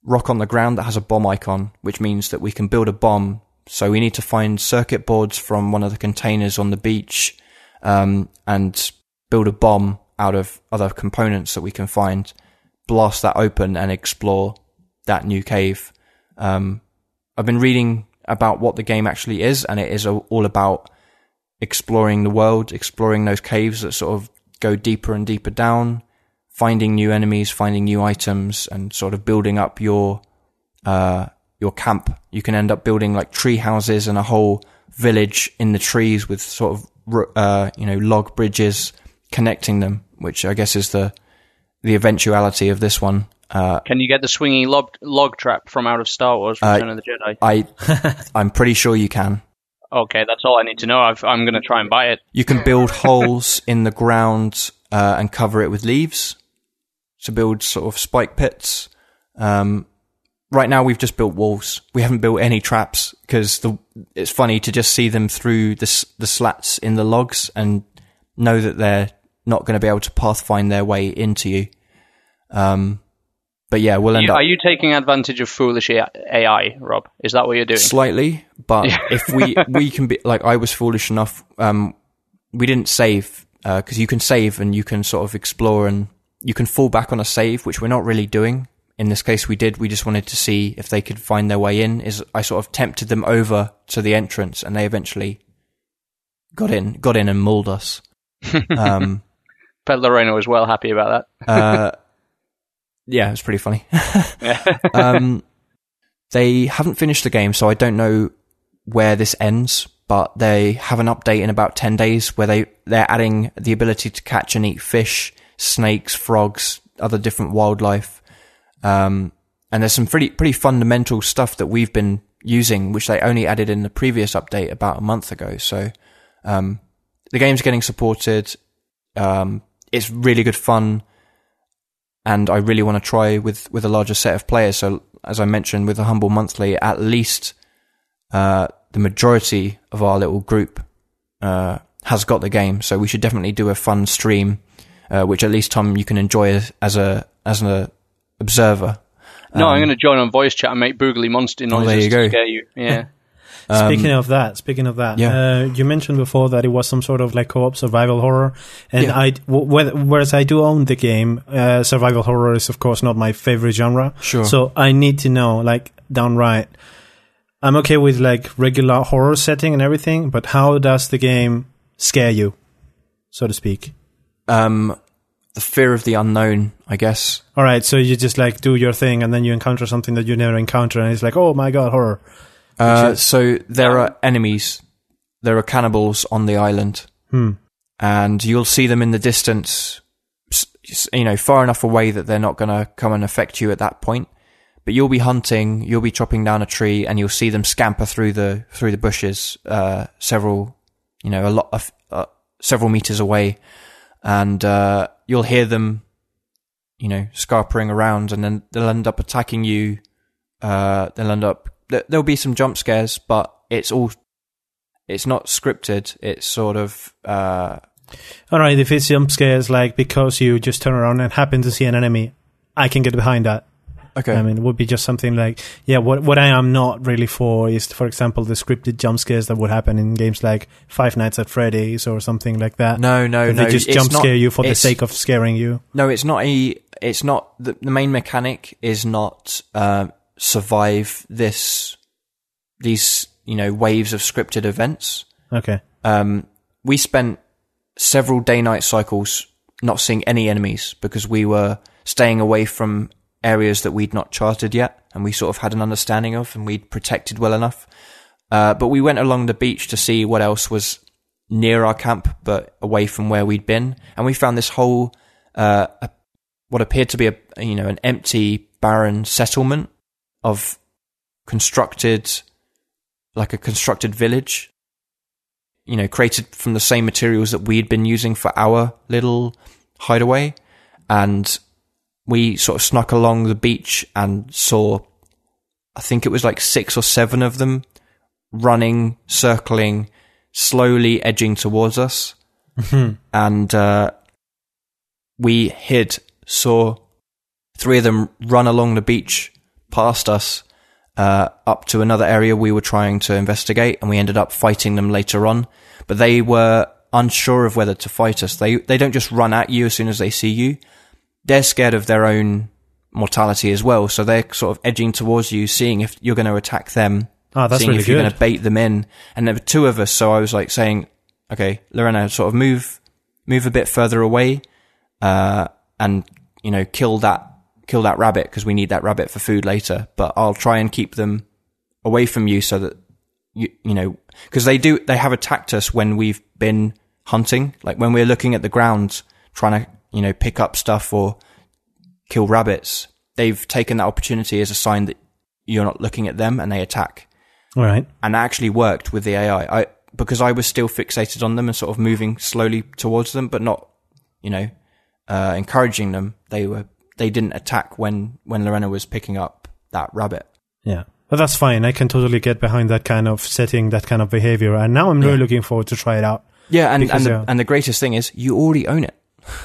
rock on the ground that has a bomb icon, which means that we can build a bomb. So we need to find circuit boards from one of the containers on the beach, um, and build a bomb out of other components that we can find, blast that open and explore that new cave. Um, I've been reading about what the game actually is, and it is all about exploring the world, exploring those caves that sort of go deeper and deeper down, finding new enemies, finding new items, and sort of building up your uh, your camp. You can end up building like tree houses and a whole village in the trees with sort of uh, you know log bridges connecting them, which I guess is the the eventuality of this one. Uh, Can you get the swinging log, log trap from out of Star Wars: Return uh, of the Jedi? I, I'm pretty sure you can. Okay, that's all I need to know. i am going to try and buy it. You can build holes in the ground uh, and cover it with leaves to build sort of spike pits. Um, right now, we've just built walls. We haven't built any traps because it's funny to just see them through the the slats in the logs and know that they're not going to be able to pathfind their way into you. Um, but yeah, we'll end you, up. Are you taking advantage of foolish AI, Rob? Is that what you're doing? Slightly, but if we we can be like I was foolish enough. Um, we didn't save because uh, you can save and you can sort of explore and you can fall back on a save, which we're not really doing. In this case, we did. We just wanted to see if they could find their way in. Is I sort of tempted them over to the entrance, and they eventually got in, got in, and mauled us. Um, Bet Lorena was well happy about that. uh, yeah, it was pretty funny. um, they haven't finished the game, so I don't know where this ends. But they have an update in about ten days where they they're adding the ability to catch and eat fish, snakes, frogs, other different wildlife. Um, and there's some pretty pretty fundamental stuff that we've been using, which they only added in the previous update about a month ago. So um, the game's getting supported. Um, it's really good fun and I really want to try with with a larger set of players. So as I mentioned, with the humble monthly, at least uh, the majority of our little group uh, has got the game. So we should definitely do a fun stream, uh, which at least Tom you can enjoy as a as an observer. No, um, I'm going to join on voice chat and make boogly monster noises oh, there you go. to scare you. Yeah. Um, speaking of that, speaking of that, yeah. Uh, you mentioned before that it was some sort of like co-op survival horror, and yeah. I, w- whereas I do own the game, uh, survival horror is of course not my favorite genre. Sure. So I need to know, like, downright, I'm okay with like regular horror setting and everything, but how does the game scare you, so to speak? Um, the fear of the unknown, I guess. All right, so you just like do your thing, and then you encounter something that you never encounter, and it's like, oh my god, horror. Uh, so there are enemies. There are cannibals on the island, hmm. and you'll see them in the distance. You know, far enough away that they're not going to come and affect you at that point. But you'll be hunting, you'll be chopping down a tree, and you'll see them scamper through the through the bushes, uh, several, you know, a lot of uh, several meters away, and uh, you'll hear them, you know, scarpering around, and then they'll end up attacking you. Uh, they'll end up there'll be some jump scares, but it's all it's not scripted. It's sort of uh, all right. If it's jump scares, like because you just turn around and happen to see an enemy, I can get behind that. Okay. I mean, it would be just something like, yeah, what what I am not really for is, for example, the scripted jump scares that would happen in games like Five Nights at Freddy's or something like that. No, no, no. They just jump not, scare you for the sake of scaring you. No, it's not a. It's not the, the main mechanic is not uh, survive this these you know waves of scripted events. Okay. Um, we spent several day night cycles not seeing any enemies because we were staying away from areas that we'd not charted yet and we sort of had an understanding of and we'd protected well enough. Uh, but we went along the beach to see what else was near our camp but away from where we'd been and we found this whole uh, a, what appeared to be a you know an empty barren settlement of constructed, like a constructed village, you know, created from the same materials that we'd been using for our little hideaway. And we sort of snuck along the beach and saw, I think it was like six or seven of them running, circling, slowly edging towards us. Mm-hmm. And uh, we hid, saw three of them run along the beach past us uh, up to another area we were trying to investigate, and we ended up fighting them later on. But they were unsure of whether to fight us. They they don't just run at you as soon as they see you. They're scared of their own mortality as well, so they're sort of edging towards you, seeing if you're going to attack them. Oh, that's seeing really if you're going to bait them in. And there were two of us, so I was like saying, "Okay, Lorena, sort of move, move a bit further away, uh, and you know, kill that kill that rabbit because we need that rabbit for food later. But I'll try and keep them away from you so that you you know because they do they have attacked us when we've been hunting, like when we're looking at the ground trying to you know pick up stuff or kill rabbits. They've taken that opportunity as a sign that you're not looking at them and they attack. All right. And actually worked with the AI. I because I was still fixated on them and sort of moving slowly towards them, but not, you know, uh, encouraging them. They were they didn't attack when when Lorena was picking up that rabbit. Yeah. But that's fine. I can totally get behind that kind of setting, that kind of behavior. And now I'm really looking forward to try it out. Yeah, and and, the, uh, and the greatest thing is you already own it.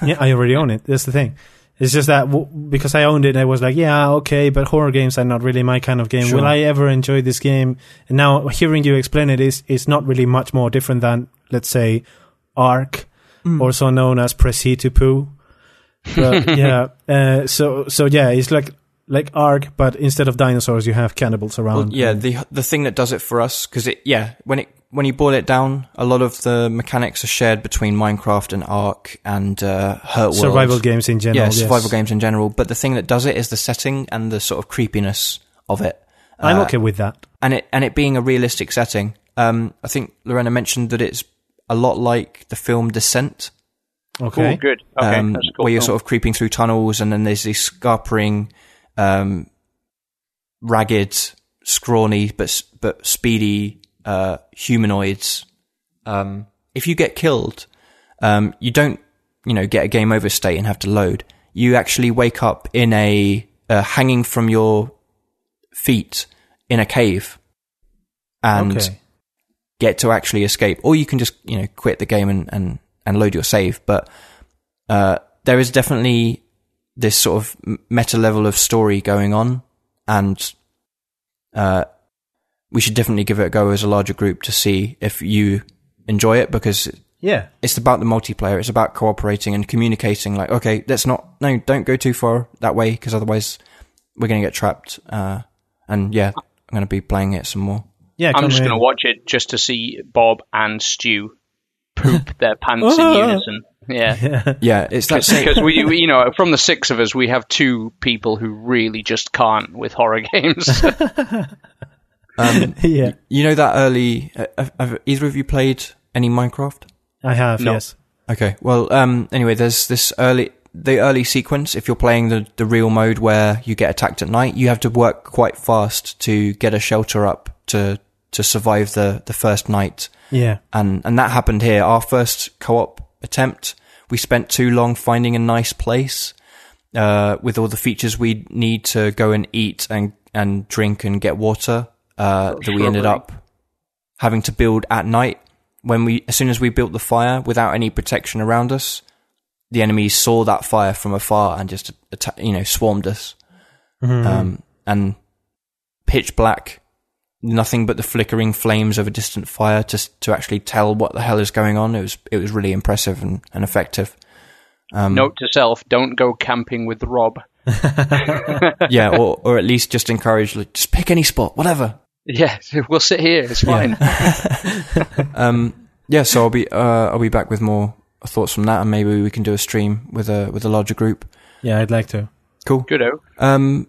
Yeah, I already own it. That's the thing. It's just that w- because I owned it, I was like, yeah, okay, but horror games are not really my kind of game. Sure. Will I ever enjoy this game? And now hearing you explain it is is not really much more different than, let's say, Ark, mm. also known as Press to Poo. But yeah, uh, so so yeah, it's like like Ark, but instead of dinosaurs, you have cannibals around. Well, yeah, the the thing that does it for us because it yeah when it when you boil it down, a lot of the mechanics are shared between Minecraft and Ark and uh, Hurtworld. Survival games in general. Yeah, survival yes. games in general. But the thing that does it is the setting and the sort of creepiness of it. I'm uh, okay with that. And it and it being a realistic setting. Um, I think Lorena mentioned that it's a lot like the film Descent. Okay, Ooh, good. Okay, um, cool. Where you're sort of creeping through tunnels, and then there's these scarpering, um, ragged, scrawny but but speedy uh, humanoids. Um, if you get killed, um, you don't, you know, get a game over state and have to load. You actually wake up in a uh, hanging from your feet in a cave, and okay. get to actually escape. Or you can just, you know, quit the game and and, and load your save. But uh, there is definitely this sort of meta level of story going on, and uh, we should definitely give it a go as a larger group to see if you enjoy it because yeah, it's about the multiplayer. It's about cooperating and communicating. Like, okay, let's not, no, don't go too far that way because otherwise we're going to get trapped. Uh, and yeah, I'm going to be playing it some more. Yeah, I'm just going to watch it just to see Bob and Stew poop their pants in unison. Yeah, yeah, it's that because we, we, you know, from the six of us, we have two people who really just can't with horror games. Um, yeah. You know that early. Uh, have, have, either of you played any Minecraft? I have. No. Yes. Okay. Well. Um. Anyway, there's this early the early sequence. If you're playing the the real mode where you get attacked at night, you have to work quite fast to get a shelter up to to survive the the first night. Yeah. And and that happened here. Our first co-op attempt. We spent too long finding a nice place. Uh, with all the features we need to go and eat and, and drink and get water uh, that we ended up having to build at night. When we, as soon as we built the fire without any protection around us, the enemies saw that fire from afar and just, atta- you know, swarmed us. Mm-hmm. Um, and pitch black, nothing but the flickering flames of a distant fire to to actually tell what the hell is going on. It was it was really impressive and, and effective. Um, Note to self: Don't go camping with Rob. yeah, or or at least just encourage, like, just pick any spot, whatever. Yeah, we'll sit here. It's fine. Yeah. um, yeah, so I'll be uh, I'll be back with more thoughts from that, and maybe we can do a stream with a with a larger group. Yeah, I'd like to. Cool. Good. Um,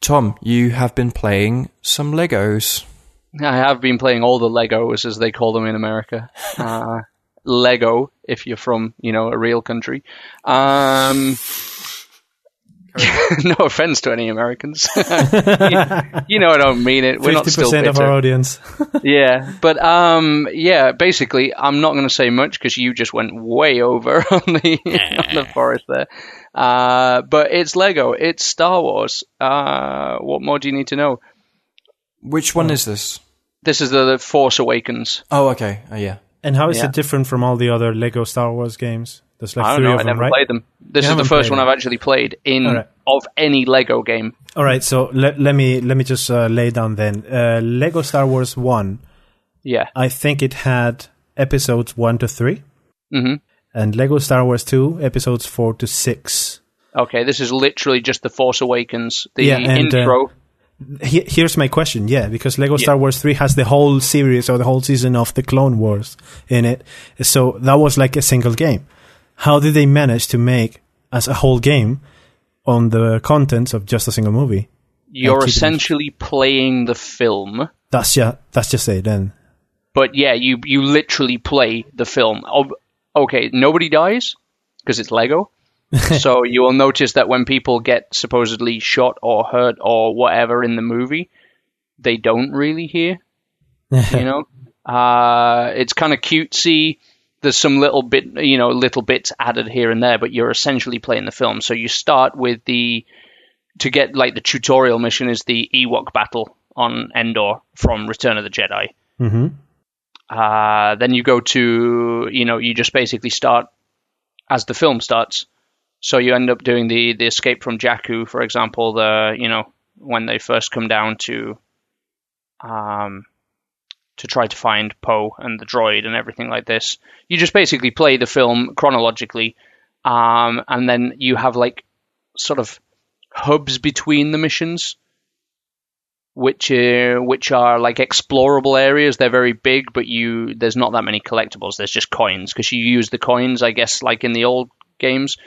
Tom, you have been playing some Legos. I have been playing all the Legos, as they call them in America. Uh, Lego, if you're from you know a real country. Um, no offense to any Americans. you, you, know I don't mean it. We're not still bitter. of our audience. yeah, but um, yeah, basically, I'm not going to say much because you just went way over on the on the forest there. Uh, but it's Lego. It's Star Wars. Uh, what more do you need to know? Which one is this? This is the, the Force Awakens. Oh, okay. Oh, yeah. And how is yeah. it different from all the other Lego Star Wars games? There's like I don't know. I never right? played them. This you is the first one I've actually played in right. of any Lego game. All right, so let, let me let me just uh, lay down then. Uh, Lego Star Wars One. Yeah, I think it had episodes one to 3 mm-hmm. and Lego Star Wars Two episodes four to six. Okay, this is literally just the Force Awakens. The yeah, and, uh, intro. Uh, here's my question. Yeah, because Lego yeah. Star Wars 3 has the whole series or the whole season of the Clone Wars in it. So that was like a single game. How did they manage to make as a whole game on the contents of just a single movie? You're essentially playing the film. That's yeah, that's just it then. But yeah, you you literally play the film. Oh, okay, nobody dies because it's Lego. so you will notice that when people get supposedly shot or hurt or whatever in the movie, they don't really hear. you know, uh, it's kind of cutesy. There's some little bit, you know, little bits added here and there, but you're essentially playing the film. So you start with the to get like the tutorial mission is the Ewok battle on Endor from Return of the Jedi. Mm-hmm. Uh, then you go to, you know, you just basically start as the film starts. So you end up doing the the escape from Jakku, for example. The you know when they first come down to, um, to try to find Poe and the droid and everything like this. You just basically play the film chronologically, um, and then you have like sort of hubs between the missions which uh, which are like explorable areas. They're very big, but you there's not that many collectibles. There's just coins because you use the coins, I guess, like in the old games.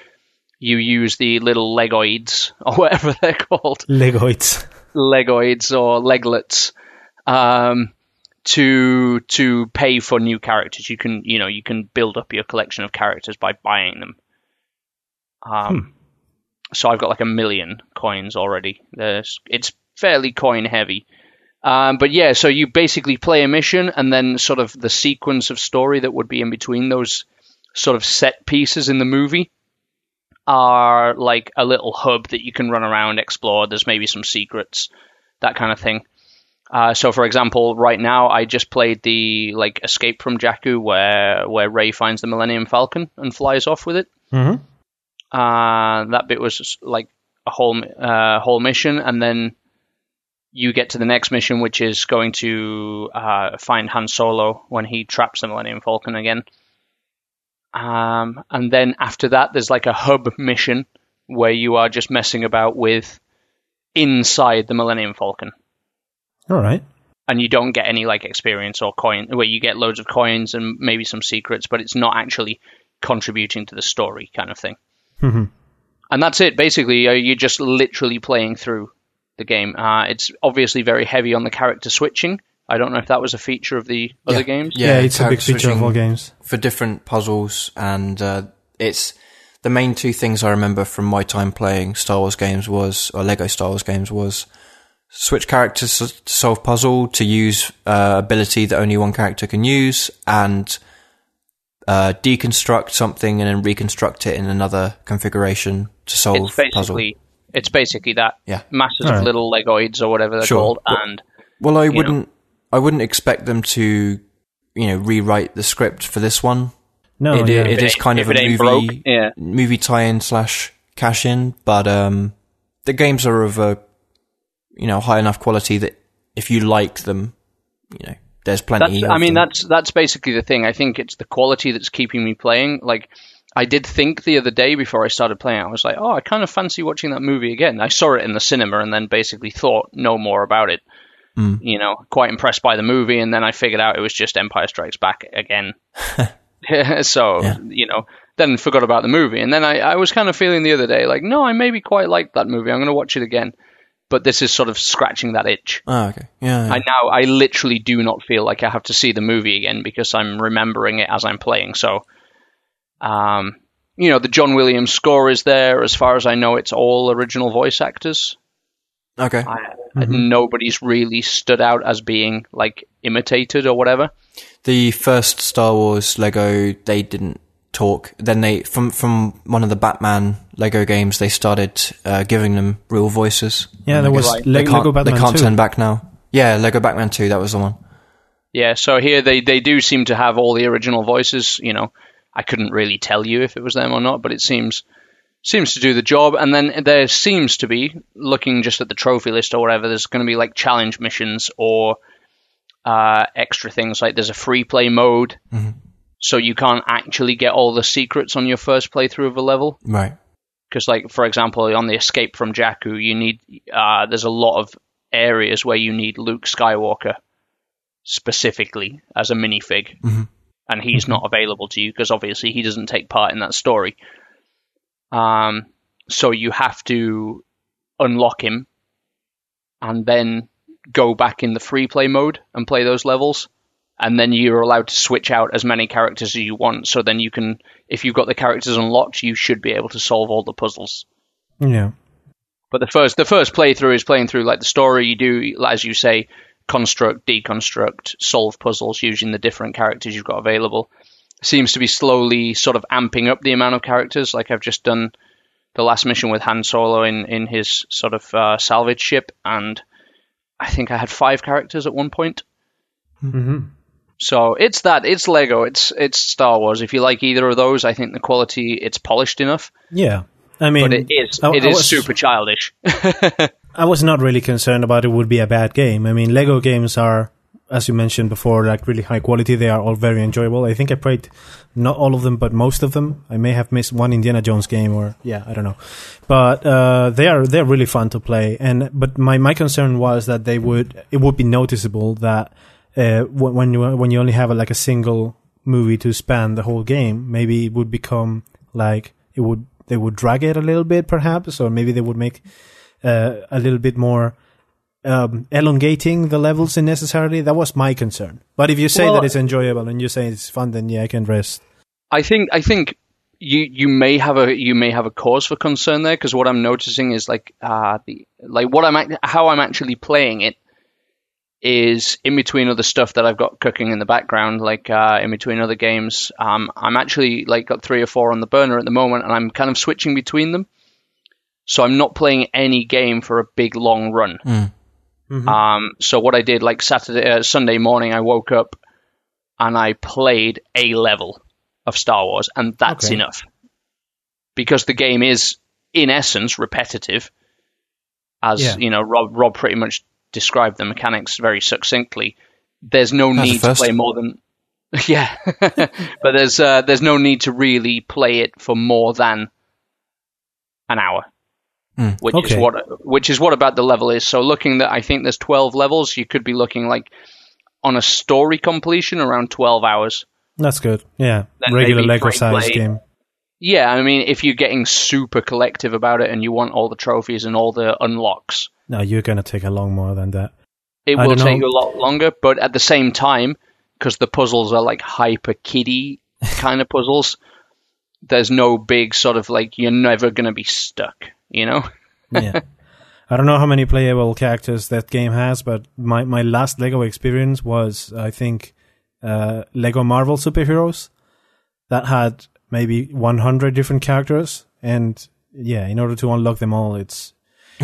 You use the little legoids or whatever they're called. Legoids. Legoids or leglets. Um, to to pay for new characters. You can you know you can build up your collection of characters by buying them. Um, hmm. So I've got like a million coins already. There's it's fairly coin heavy. Um, but yeah, so you basically play a mission and then sort of the sequence of story that would be in between those sort of set pieces in the movie are like a little hub that you can run around, explore. There's maybe some secrets, that kind of thing. Uh, so, for example, right now I just played the like Escape from Jakku, where where Rey finds the Millennium Falcon and flies off with it. Mm-hmm. Uh, that bit was like a whole uh, whole mission, and then you get to the next mission, which is going to uh, find Han Solo when he traps the Millennium Falcon again. Um, and then after that, there's like a hub mission where you are just messing about with inside the Millennium Falcon. All right. And you don't get any like experience or coin where you get loads of coins and maybe some secrets, but it's not actually contributing to the story kind of thing. Mm-hmm. And that's it. Basically, uh, you're just literally playing through the game. Uh, it's obviously very heavy on the character switching. I don't know if that was a feature of the yeah. other games. Yeah, yeah it's a big feature of all games for different puzzles, and uh, it's the main two things I remember from my time playing Star Wars games was, or Lego Star Wars games was, switch characters to solve puzzle, to use uh, ability that only one character can use, and uh, deconstruct something and then reconstruct it in another configuration to solve puzzle it's basically that. Yeah. Masses of little legoids or whatever they're sure. called, well, and well, I wouldn't, know. I wouldn't expect them to, you know, rewrite the script for this one. No, it, yeah. it, it is kind of a movie, broke, yeah. movie tie-in slash cash-in, but um, the games are of a, you know, high enough quality that if you like them, you know, there's plenty. I mean, them. that's that's basically the thing. I think it's the quality that's keeping me playing. Like I did think the other day before I started playing, I was like, oh, I kind of fancy watching that movie again. I saw it in the cinema and then basically thought no more about it. Mm. You know, quite impressed by the movie, and then I figured out it was just Empire Strikes Back again. so, yeah. you know, then forgot about the movie. And then I, I was kind of feeling the other day like, no, I maybe quite like that movie. I'm going to watch it again. But this is sort of scratching that itch. Oh, okay. Yeah, yeah. I now, I literally do not feel like I have to see the movie again because I'm remembering it as I'm playing. So, um, you know, the John Williams score is there. As far as I know, it's all original voice actors. Okay. I, mm-hmm. Nobody's really stood out as being like imitated or whatever. The first Star Wars Lego, they didn't talk. Then they, from from one of the Batman Lego games, they started uh, giving them real voices. Yeah, there was right. Le- Lego Batman. They can't 2. turn back now. Yeah, Lego Batman Two. That was the one. Yeah, so here they, they do seem to have all the original voices. You know, I couldn't really tell you if it was them or not, but it seems seems to do the job. And then there seems to be, looking just at the trophy list or whatever, there's going to be like challenge missions or uh, extra things. Like there's a free play mode, mm-hmm. So you can't actually get all the secrets on your first playthrough of a level. Right. Because, like for example, on the escape from Jakku, you need uh, there's a lot of areas where you need Luke Skywalker specifically as a minifig, mm-hmm. and he's mm-hmm. not available to you because obviously he doesn't take part in that story. Um, so you have to unlock him and then go back in the free play mode and play those levels. And then you're allowed to switch out as many characters as you want. So then you can, if you've got the characters unlocked, you should be able to solve all the puzzles. Yeah. But the first, the first playthrough is playing through like the story. You do, as you say, construct, deconstruct, solve puzzles using the different characters you've got available. Seems to be slowly sort of amping up the amount of characters. Like I've just done the last mission with Han Solo in in his sort of uh, salvage ship, and I think I had five characters at one point. Mm-hmm. So it's that. It's Lego. It's it's Star Wars. If you like either of those, I think the quality it's polished enough. Yeah, I mean, but it is I, it I is was, super childish. I was not really concerned about it would be a bad game. I mean, Lego games are, as you mentioned before, like really high quality. They are all very enjoyable. I think I played not all of them, but most of them. I may have missed one Indiana Jones game, or yeah, I don't know. But uh, they are they're really fun to play. And but my my concern was that they would it would be noticeable that uh, when you when you only have a, like a single movie to span the whole game, maybe it would become like it would they would drag it a little bit, perhaps, or maybe they would make uh, a little bit more um, elongating the levels unnecessarily. That was my concern. But if you say well, that it's enjoyable and you say it's fun, then yeah, I can rest. I think I think you you may have a you may have a cause for concern there because what I'm noticing is like uh the like what I'm how I'm actually playing it is in between other stuff that I've got cooking in the background, like uh, in between other games. Um, I'm actually like got three or four on the burner at the moment, and I'm kind of switching between them. So I'm not playing any game for a big long run. Mm. Mm-hmm. Um, so what I did, like Saturday, uh, Sunday morning, I woke up and I played a level of Star Wars, and that's okay. enough. Because the game is, in essence, repetitive. As yeah. you know, Rob Rob pretty much described the mechanics very succinctly. There's no That's need to play more than yeah, but there's uh, there's no need to really play it for more than an hour, mm, which okay. is what which is what about the level is. So looking that I think there's 12 levels, you could be looking like on a story completion around 12 hours. That's good. Yeah, then regular Lego size game. Yeah, I mean, if you're getting super collective about it and you want all the trophies and all the unlocks, no, you're going to take a long more than that. It will take know. you a lot longer, but at the same time, because the puzzles are like hyper kiddie kind of puzzles, there's no big sort of like you're never going to be stuck, you know? yeah. I don't know how many playable characters that game has, but my, my last Lego experience was, I think, uh, Lego Marvel superheroes that had maybe 100 different characters. And yeah, in order to unlock them all, it's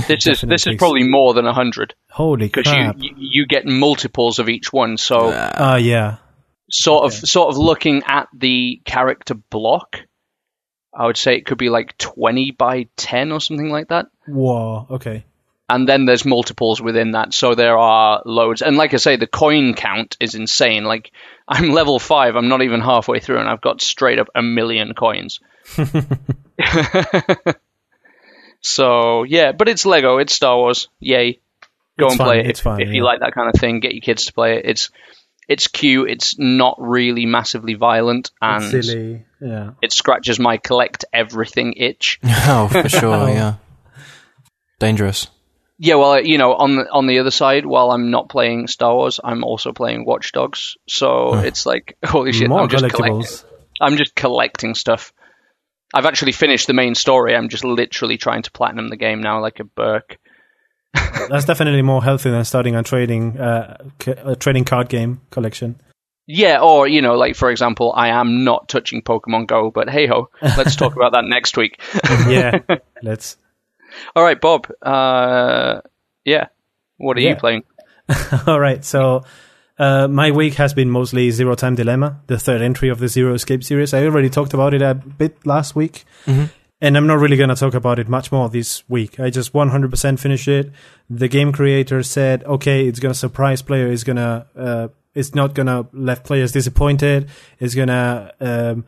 this is this is probably more than hundred. Holy Because you, you get multiples of each one, so uh, yeah. Sort of sort of looking at the character block, I would say it could be like twenty by ten or something like that. Whoa. Okay. And then there's multiples within that, so there are loads. And like I say, the coin count is insane. Like I'm level five, I'm not even halfway through, and I've got straight up a million coins. So yeah, but it's Lego, it's Star Wars. Yay, go it's and fun. play it if, fun, if yeah. you like that kind of thing. Get your kids to play it. It's it's cute. It's not really massively violent, and it's silly. Yeah, it scratches my collect everything itch. oh, for sure. yeah, dangerous. Yeah, well, you know, on the on the other side, while I'm not playing Star Wars, I'm also playing Watch Dogs. So it's like, holy shit, More I'm just collecting. I'm just collecting stuff. I've actually finished the main story. I'm just literally trying to platinum the game now, like a Burke. That's definitely more healthy than starting a trading uh, a trading card game collection. Yeah, or you know, like for example, I am not touching Pokemon Go, but hey ho, let's talk about that next week. yeah, let's. All right, Bob. Uh, yeah, what are yeah. you playing? All right, so uh, my week has been mostly Zero Time Dilemma, the third entry of the Zero Escape series. I already talked about it a bit last week, mm-hmm. and I'm not really going to talk about it much more this week. I just 100% finished it. The game creator said, okay, it's going to surprise player. It's going to, uh, it's not going to left players disappointed. It's going to, um,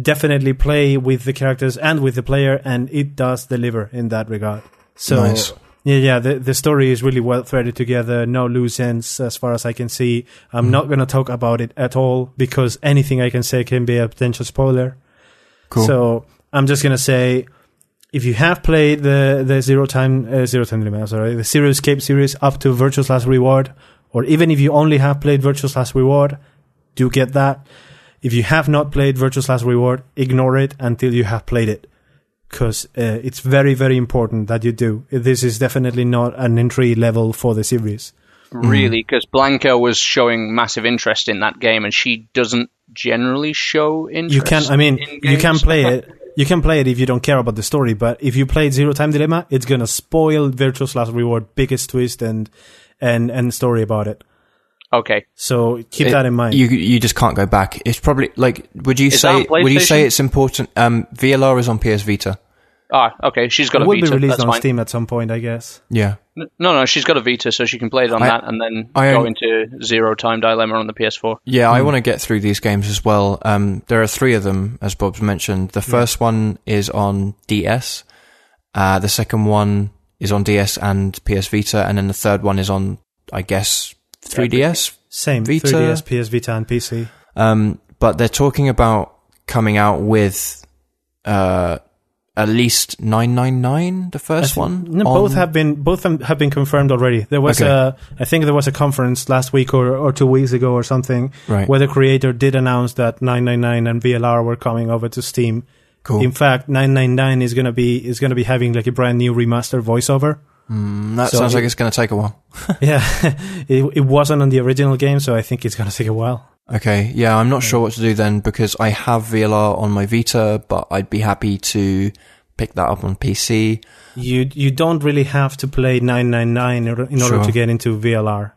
definitely play with the characters and with the player, and it does deliver in that regard. So nice. Yeah, yeah. The the story is really well threaded together. No loose ends, as far as I can see. I'm mm. not going to talk about it at all because anything I can say can be a potential spoiler. Cool. So I'm just going to say, if you have played the the zero time uh, zero time dilemma, sorry, the Zero Escape series up to Virtue's Last Reward, or even if you only have played Virtue's Last Reward, do get that. If you have not played Virtue's Last Reward, ignore it until you have played it because uh, it's very, very important that you do. This is definitely not an entry level for the series. Really, because mm. Blanca was showing massive interest in that game, and she doesn't generally show interest. You can, I mean, you can play it. You can play it if you don't care about the story, but if you play Zero Time Dilemma, it's gonna spoil Virtue's Last Reward biggest twist and and and story about it. Okay. So keep it, that in mind. You you just can't go back. It's probably like would you is say would you say it's important? Um, VLR is on PS Vita. Ah, okay. She's got it a Vita. Will be released That's on fine. Steam at some point, I guess. Yeah. No, no, she's got a Vita, so she can play it on I, that and then I, go into Zero Time Dilemma on the PS4. Yeah, mm. I hmm. want to get through these games as well. Um, there are three of them, as Rob's mentioned. The first yeah. one is on DS. Uh, the second one is on DS and PS Vita, and then the third one is on, I guess, 3DS. Same, Vita. 3DS, PS Vita, and PC. Um, but they're talking about coming out with uh, at least 999 the first one no, both have been both have been confirmed already there was okay. a i think there was a conference last week or, or two weeks ago or something right. where the creator did announce that 999 and vlr were coming over to steam cool in fact 999 is going to be is going to be having like a brand new remaster voiceover Mm, that so sounds it, like it's going to take a while. yeah, it, it wasn't on the original game, so I think it's going to take a while. Okay, yeah, I'm not sure what to do then because I have VLR on my Vita, but I'd be happy to pick that up on PC. You you don't really have to play 999 in order, order to get into VLR.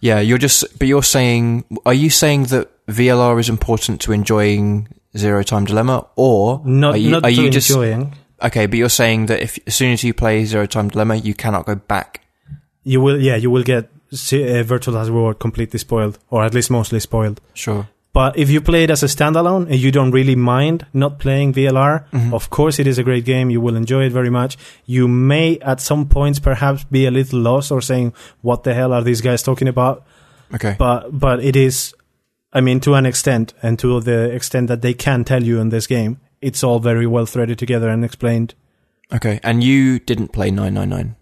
Yeah, you're just, but you're saying, are you saying that VLR is important to enjoying Zero Time Dilemma, or not? Are you, not are you just enjoying? Okay, but you're saying that if as soon as you play Zero Time Dilemma, you cannot go back. You will, yeah, you will get uh, Virtue's Last Reward completely spoiled, or at least mostly spoiled. Sure. But if you play it as a standalone and you don't really mind not playing VLR, mm-hmm. of course it is a great game. You will enjoy it very much. You may at some points perhaps be a little lost or saying, what the hell are these guys talking about? Okay. But, but it is, I mean, to an extent and to the extent that they can tell you in this game, it's all very well threaded together and explained. Okay. And you didn't play 999?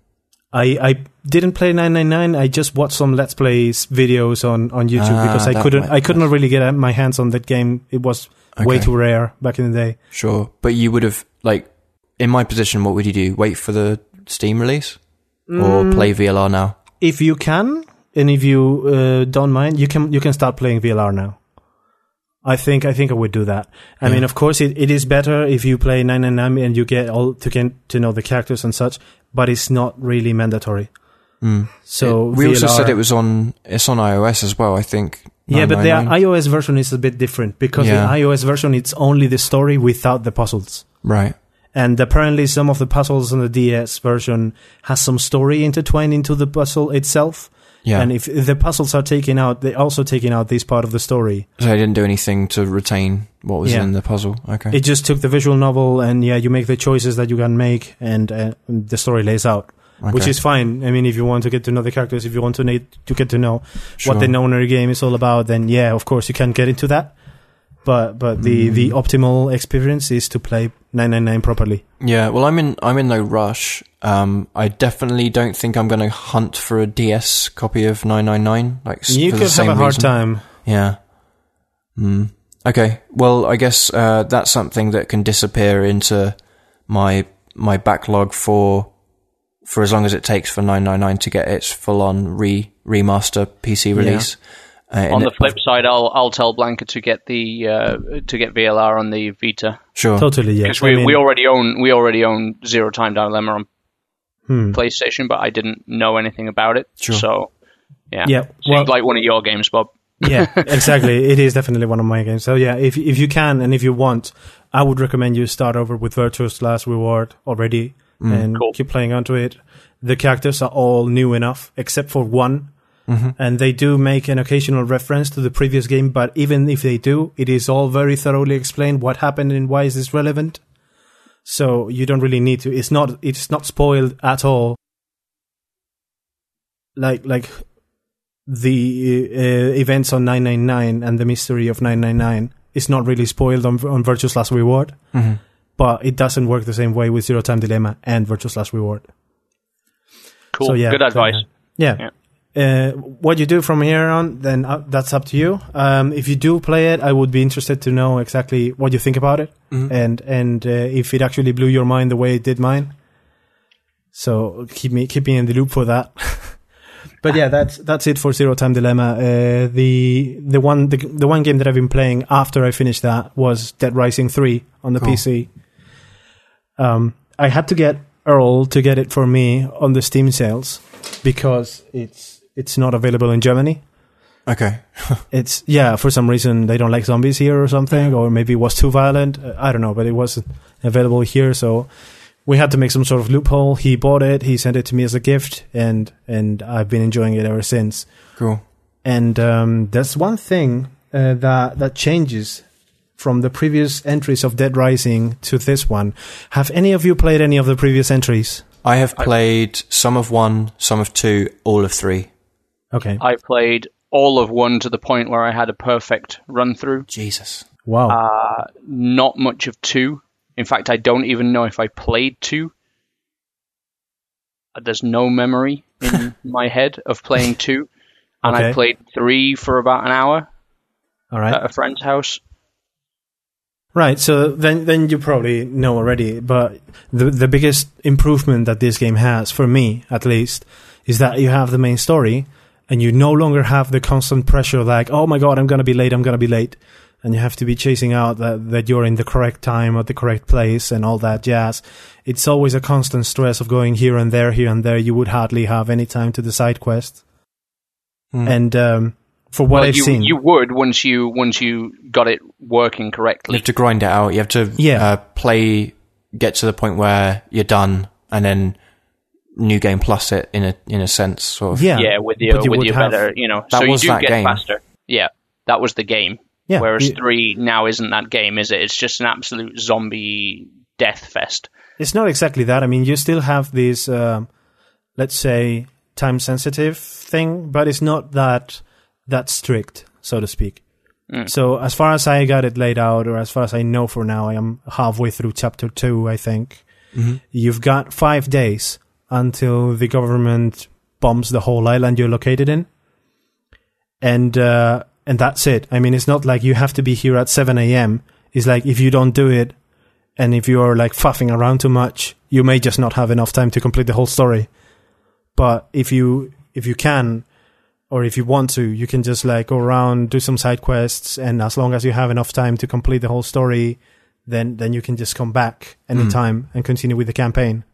I, I didn't play 999. I just watched some Let's Plays videos on, on YouTube ah, because I couldn't I couldn't really get my hands on that game. It was okay. way too rare back in the day. Sure, but you would have like in my position. What would you do? Wait for the Steam release or mm, play VLR now? If you can, and if you uh, don't mind, you can you can start playing VLR now. I think I think I would do that. I yeah. mean, of course, it, it is better if you play nine and nine and you get all to get to know the characters and such, but it's not really mandatory. Mm. So it, we VLR, also said it was on it's on iOS as well. I think. Yeah, but the iOS version is a bit different because yeah. the iOS version it's only the story without the puzzles. Right. And apparently, some of the puzzles on the DS version has some story intertwined into the puzzle itself. Yeah. And if, if the puzzles are taken out, they're also taking out this part of the story. So I didn't do anything to retain what was yeah. in the puzzle. Okay. It just took the visual novel, and yeah, you make the choices that you can make, and uh, the story lays out. Okay. Which is fine. I mean, if you want to get to know the characters, if you want to need to get to know sure. what the Nonary game is all about, then yeah, of course you can get into that. But but the mm. the optimal experience is to play 999 properly. Yeah, well, I'm in I'm in no rush. Um, I definitely don't think I'm going to hunt for a DS copy of 999. Like you could have a hard time. Yeah. Mm. Okay. Well, I guess uh, that's something that can disappear into my my backlog for for as long as it takes for 999 to get its full on re remaster PC release. Yeah. Uh, on the flip side, I'll I'll tell Blanca to get the uh, to get VLR on the Vita. Sure, totally. Yeah, because we, I mean, we already own we already own Zero Time Dilemma on hmm. PlayStation, but I didn't know anything about it. Sure. So yeah, yeah, seems like one of your games, Rob. yeah, exactly. It is definitely one of my games. So yeah, if if you can and if you want, I would recommend you start over with Virtue's Last Reward already mm. and cool. keep playing onto it. The characters are all new enough, except for one Mm-hmm. And they do make an occasional reference to the previous game, but even if they do, it is all very thoroughly explained what happened and why is this relevant. So you don't really need to. It's not. It's not spoiled at all. like like the uh, events on 999 and the mystery of 999 is not really spoiled on on Virtue's Last Reward, mm-hmm. but it doesn't work the same way with Zero Time Dilemma and Virtue's Last Reward. Cool. So, yeah, Good advice. yeah. yeah. Uh, what you do from here on, then uh, that's up to you. Um, if you do play it, I would be interested to know exactly what you think about it, mm-hmm. and and uh, if it actually blew your mind the way it did mine. So keep me keep me in the loop for that. but yeah, that's that's it for Zero Time Dilemma. Uh, the the one the, the one game that I've been playing after I finished that was Dead Rising three on the cool. PC. Um, I had to get Earl to get it for me on the Steam sales because it's it's not available in Germany. Okay. it's yeah, for some reason they don't like zombies here or something, or maybe it was too violent. Uh, I don't know, but it wasn't available here, so we had to make some sort of loophole. He bought it, he sent it to me as a gift, and and I've been enjoying it ever since. Cool. And um, there's one thing uh, that that changes from the previous entries of Dead Rising to this one. Have any of you played any of the previous entries? I have played some of one, some of two, all of three. Okay. I played all of one to the point where I had a perfect run through. Jesus. Wow. Uh, not much of two. In fact, I don't even know if I played two. There's no memory in my head of playing two. And okay. I played three for about an hour. All right. At a friend's house. Right, so then then you probably know already, but the the biggest improvement that this game has for me at least is that you have the main story and you no longer have the constant pressure like, oh my god, I'm gonna be late, I'm gonna be late. And you have to be chasing out that, that you're in the correct time at the correct place and all that jazz. It's always a constant stress of going here and there, here and there. You would hardly have any time to the side quest. Mm. And um, for what well, I've you, seen, you would once you once you got it working correctly. You have to grind it out. You have to yeah. Uh, play, get to the point where you're done, and then new game plus it in a in a sense, sort of. Yeah, yeah, with your you with your have, better, you know, so you do get game. faster. Yeah, that was the game. Yeah, Whereas you, three now isn't that game, is it? It's just an absolute zombie death fest. It's not exactly that. I mean, you still have this, um, let's say, time sensitive thing, but it's not that that strict, so to speak. Mm. So as far as I got it laid out, or as far as I know for now, I am halfway through chapter two, I think. Mm-hmm. You've got five days until the government bombs the whole island you're located in. And uh, and that's it. I mean, it's not like you have to be here at 7 a.m. It's like if you don't do it, and if you are like faffing around too much, you may just not have enough time to complete the whole story. But if you if you can, or if you want to, you can just like go around, do some side quests, and as long as you have enough time to complete the whole story, then then you can just come back anytime mm. and continue with the campaign.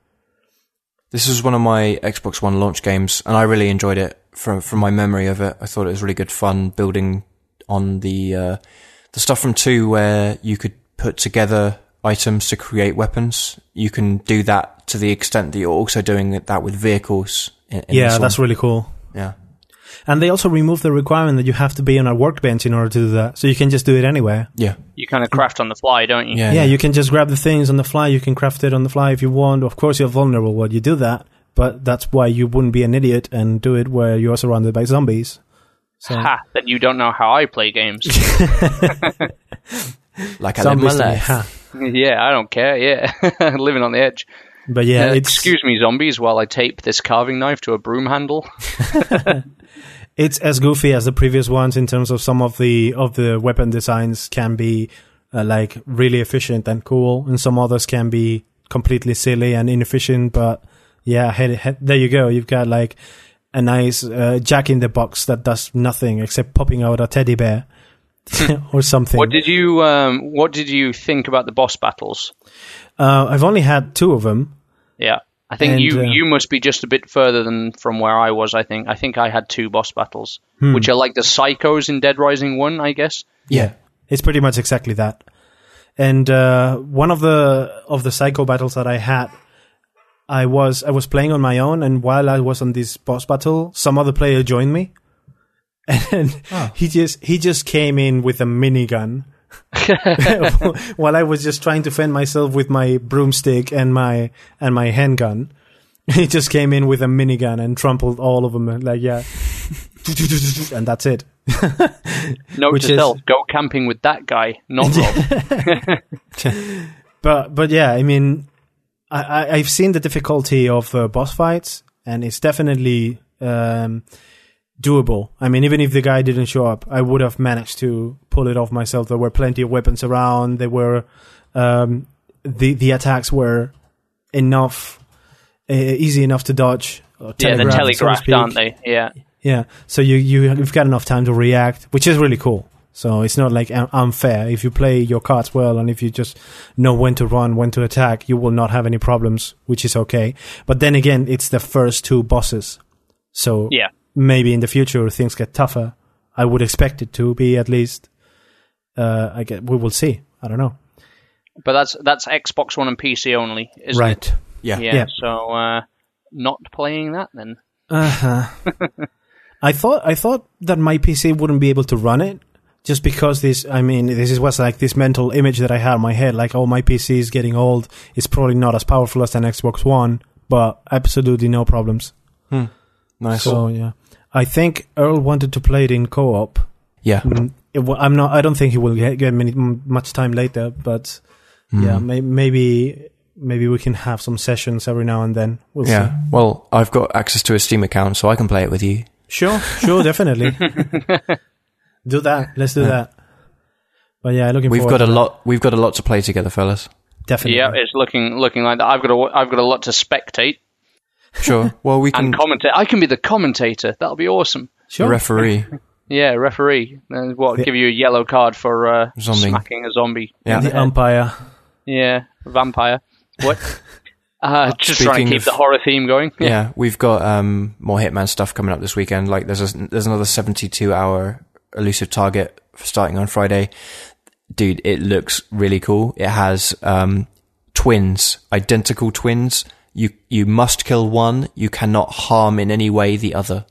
This was one of my Xbox One launch games, and I really enjoyed it from from my memory of it. I thought it was really good fun building on the uh, the stuff from two, where you could put together items to create weapons. You can do that to the extent that you're also doing that with vehicles. In, in yeah, that's really cool. Yeah. And they also remove the requirement that you have to be on a workbench in order to do that. So you can just do it anywhere. Yeah. You kind of craft on the fly, don't you? Yeah, yeah, you can just grab the things on the fly. You can craft it on the fly if you want. Of course, you're vulnerable while you do that, but that's why you wouldn't be an idiot and do it where you're surrounded by zombies. So. Ha! Then you don't know how I play games. like I live my life. Yeah, I don't care. Yeah, living on the edge. But yeah, uh, excuse me, zombies, while I tape this carving knife to a broom handle it's as goofy as the previous ones in terms of some of the of the weapon designs can be uh, like really efficient and cool, and some others can be completely silly and inefficient. But yeah, head, head, there you go. You've got like a nice uh, Jack in the Box that does nothing except popping out a teddy bear or something. What did you um, What did you think about the boss battles? Uh, I've only had two of them. Yeah. I think and, you uh, you must be just a bit further than from where I was. I think I think I had two boss battles, hmm. which are like the psychos in Dead Rising One, I guess. Yeah, it's pretty much exactly that. And uh, one of the of the psycho battles that I had, I was I was playing on my own, and while I was on this boss battle, some other player joined me, and oh. he just he just came in with a minigun while I was just trying to fend myself with my broomstick and my and my handgun. he just came in with a minigun and trampled all of them. Like yeah, and that's it. Note Which to is, self: go camping with that guy, not Rob. but but yeah, I mean, I, I have seen the difficulty of uh, boss fights, and it's definitely um, doable. I mean, even if the guy didn't show up, I would have managed to pull it off myself. There were plenty of weapons around. There were um, the the attacks were enough uh, easy enough to dodge. yeah, they're telegraphed, so aren't they? Yeah. Yeah. So you you you've got enough time to react, which is really cool. So it's not like unfair. If you play your cards well and if you just know when to run, when to attack, you will not have any problems, which is okay. But then again, it's the first two bosses. So yeah. Maybe in the future things get tougher. I would expect it to be at least. Uh, I get, we will see. I don't know. But that's that's Xbox One and PC only, isn't right. it? Yeah. Yeah. yeah. So uh, not playing that then. Uh huh. I thought I thought that my PC wouldn't be able to run it just because this I mean this is what's like this mental image that I had in my head like oh my PC is getting old it's probably not as powerful as an Xbox One but absolutely no problems. Hmm. Nice. So yeah, I think Earl wanted to play it in co-op. Yeah. Mm, it, I'm not. I don't think he will get, get many, much time later, but mm. yeah, may, maybe maybe we can have some sessions every now and then. We'll yeah. See. Well, I've got access to a Steam account, so I can play it with you. Sure, sure, definitely. do that. Let's do yeah. that. But yeah, looking. We've got a that. lot. We've got a lot to play together, fellas. Definitely. Yeah, it's looking looking like that. I've got a I've got a lot to spectate. Sure. Well, we can and commentate. I can be the commentator. That'll be awesome. Sure. referee. yeah, referee. Uh, what? The, give you a yellow card for uh, smacking a zombie. Yeah. The umpire. Yeah, vampire. What? Uh, just Speaking trying to keep of, the horror theme going. Yeah, yeah we've got um, more Hitman stuff coming up this weekend. Like there's a, there's another 72 hour elusive target starting on Friday. Dude, it looks really cool. It has um, twins, identical twins. You you must kill one. You cannot harm in any way the other.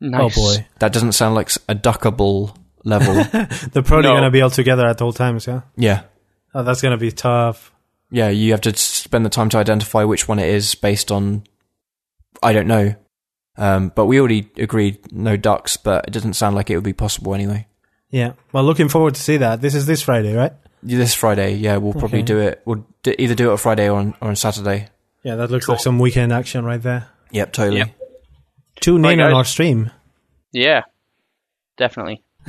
Nice. Oh boy, that doesn't sound like a duckable level. They're probably no. going to be all together at all times. Yeah. Yeah. Oh, that's going to be tough. Yeah, you have to spend the time to identify which one it is based on. I don't know. Um, but we already agreed no ducks, but it doesn't sound like it would be possible anyway. Yeah. Well, looking forward to see that. This is this Friday, right? This Friday, yeah. We'll probably okay. do it. We'll d- either do it on Friday or on, or on Saturday. Yeah, that looks cool. like some weekend action right there. Yep, totally. Yep. Tune in on our stream. Yeah, definitely.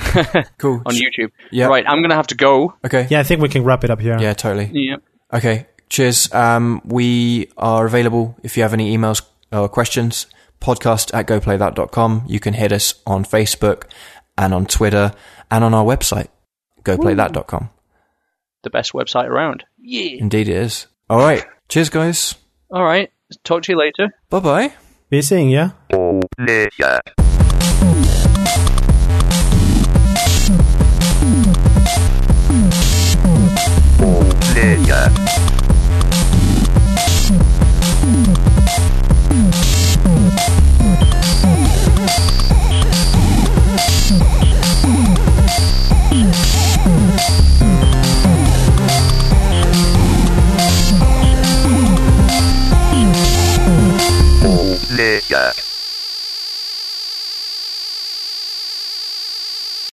cool. on YouTube. Yeah. Right, I'm going to have to go. Okay. Yeah, I think we can wrap it up here. Yeah, totally. Yeah. Okay, cheers. Um, we are available if you have any emails or questions. Podcast at goplaythat.com. You can hit us on Facebook and on Twitter and on our website, goplaythat.com. The best website around. Yeah. Indeed it is. All right. Cheers, guys. All right. Talk to you later. Bye bye. Be seeing ya. Oh, yeah. Player. Player.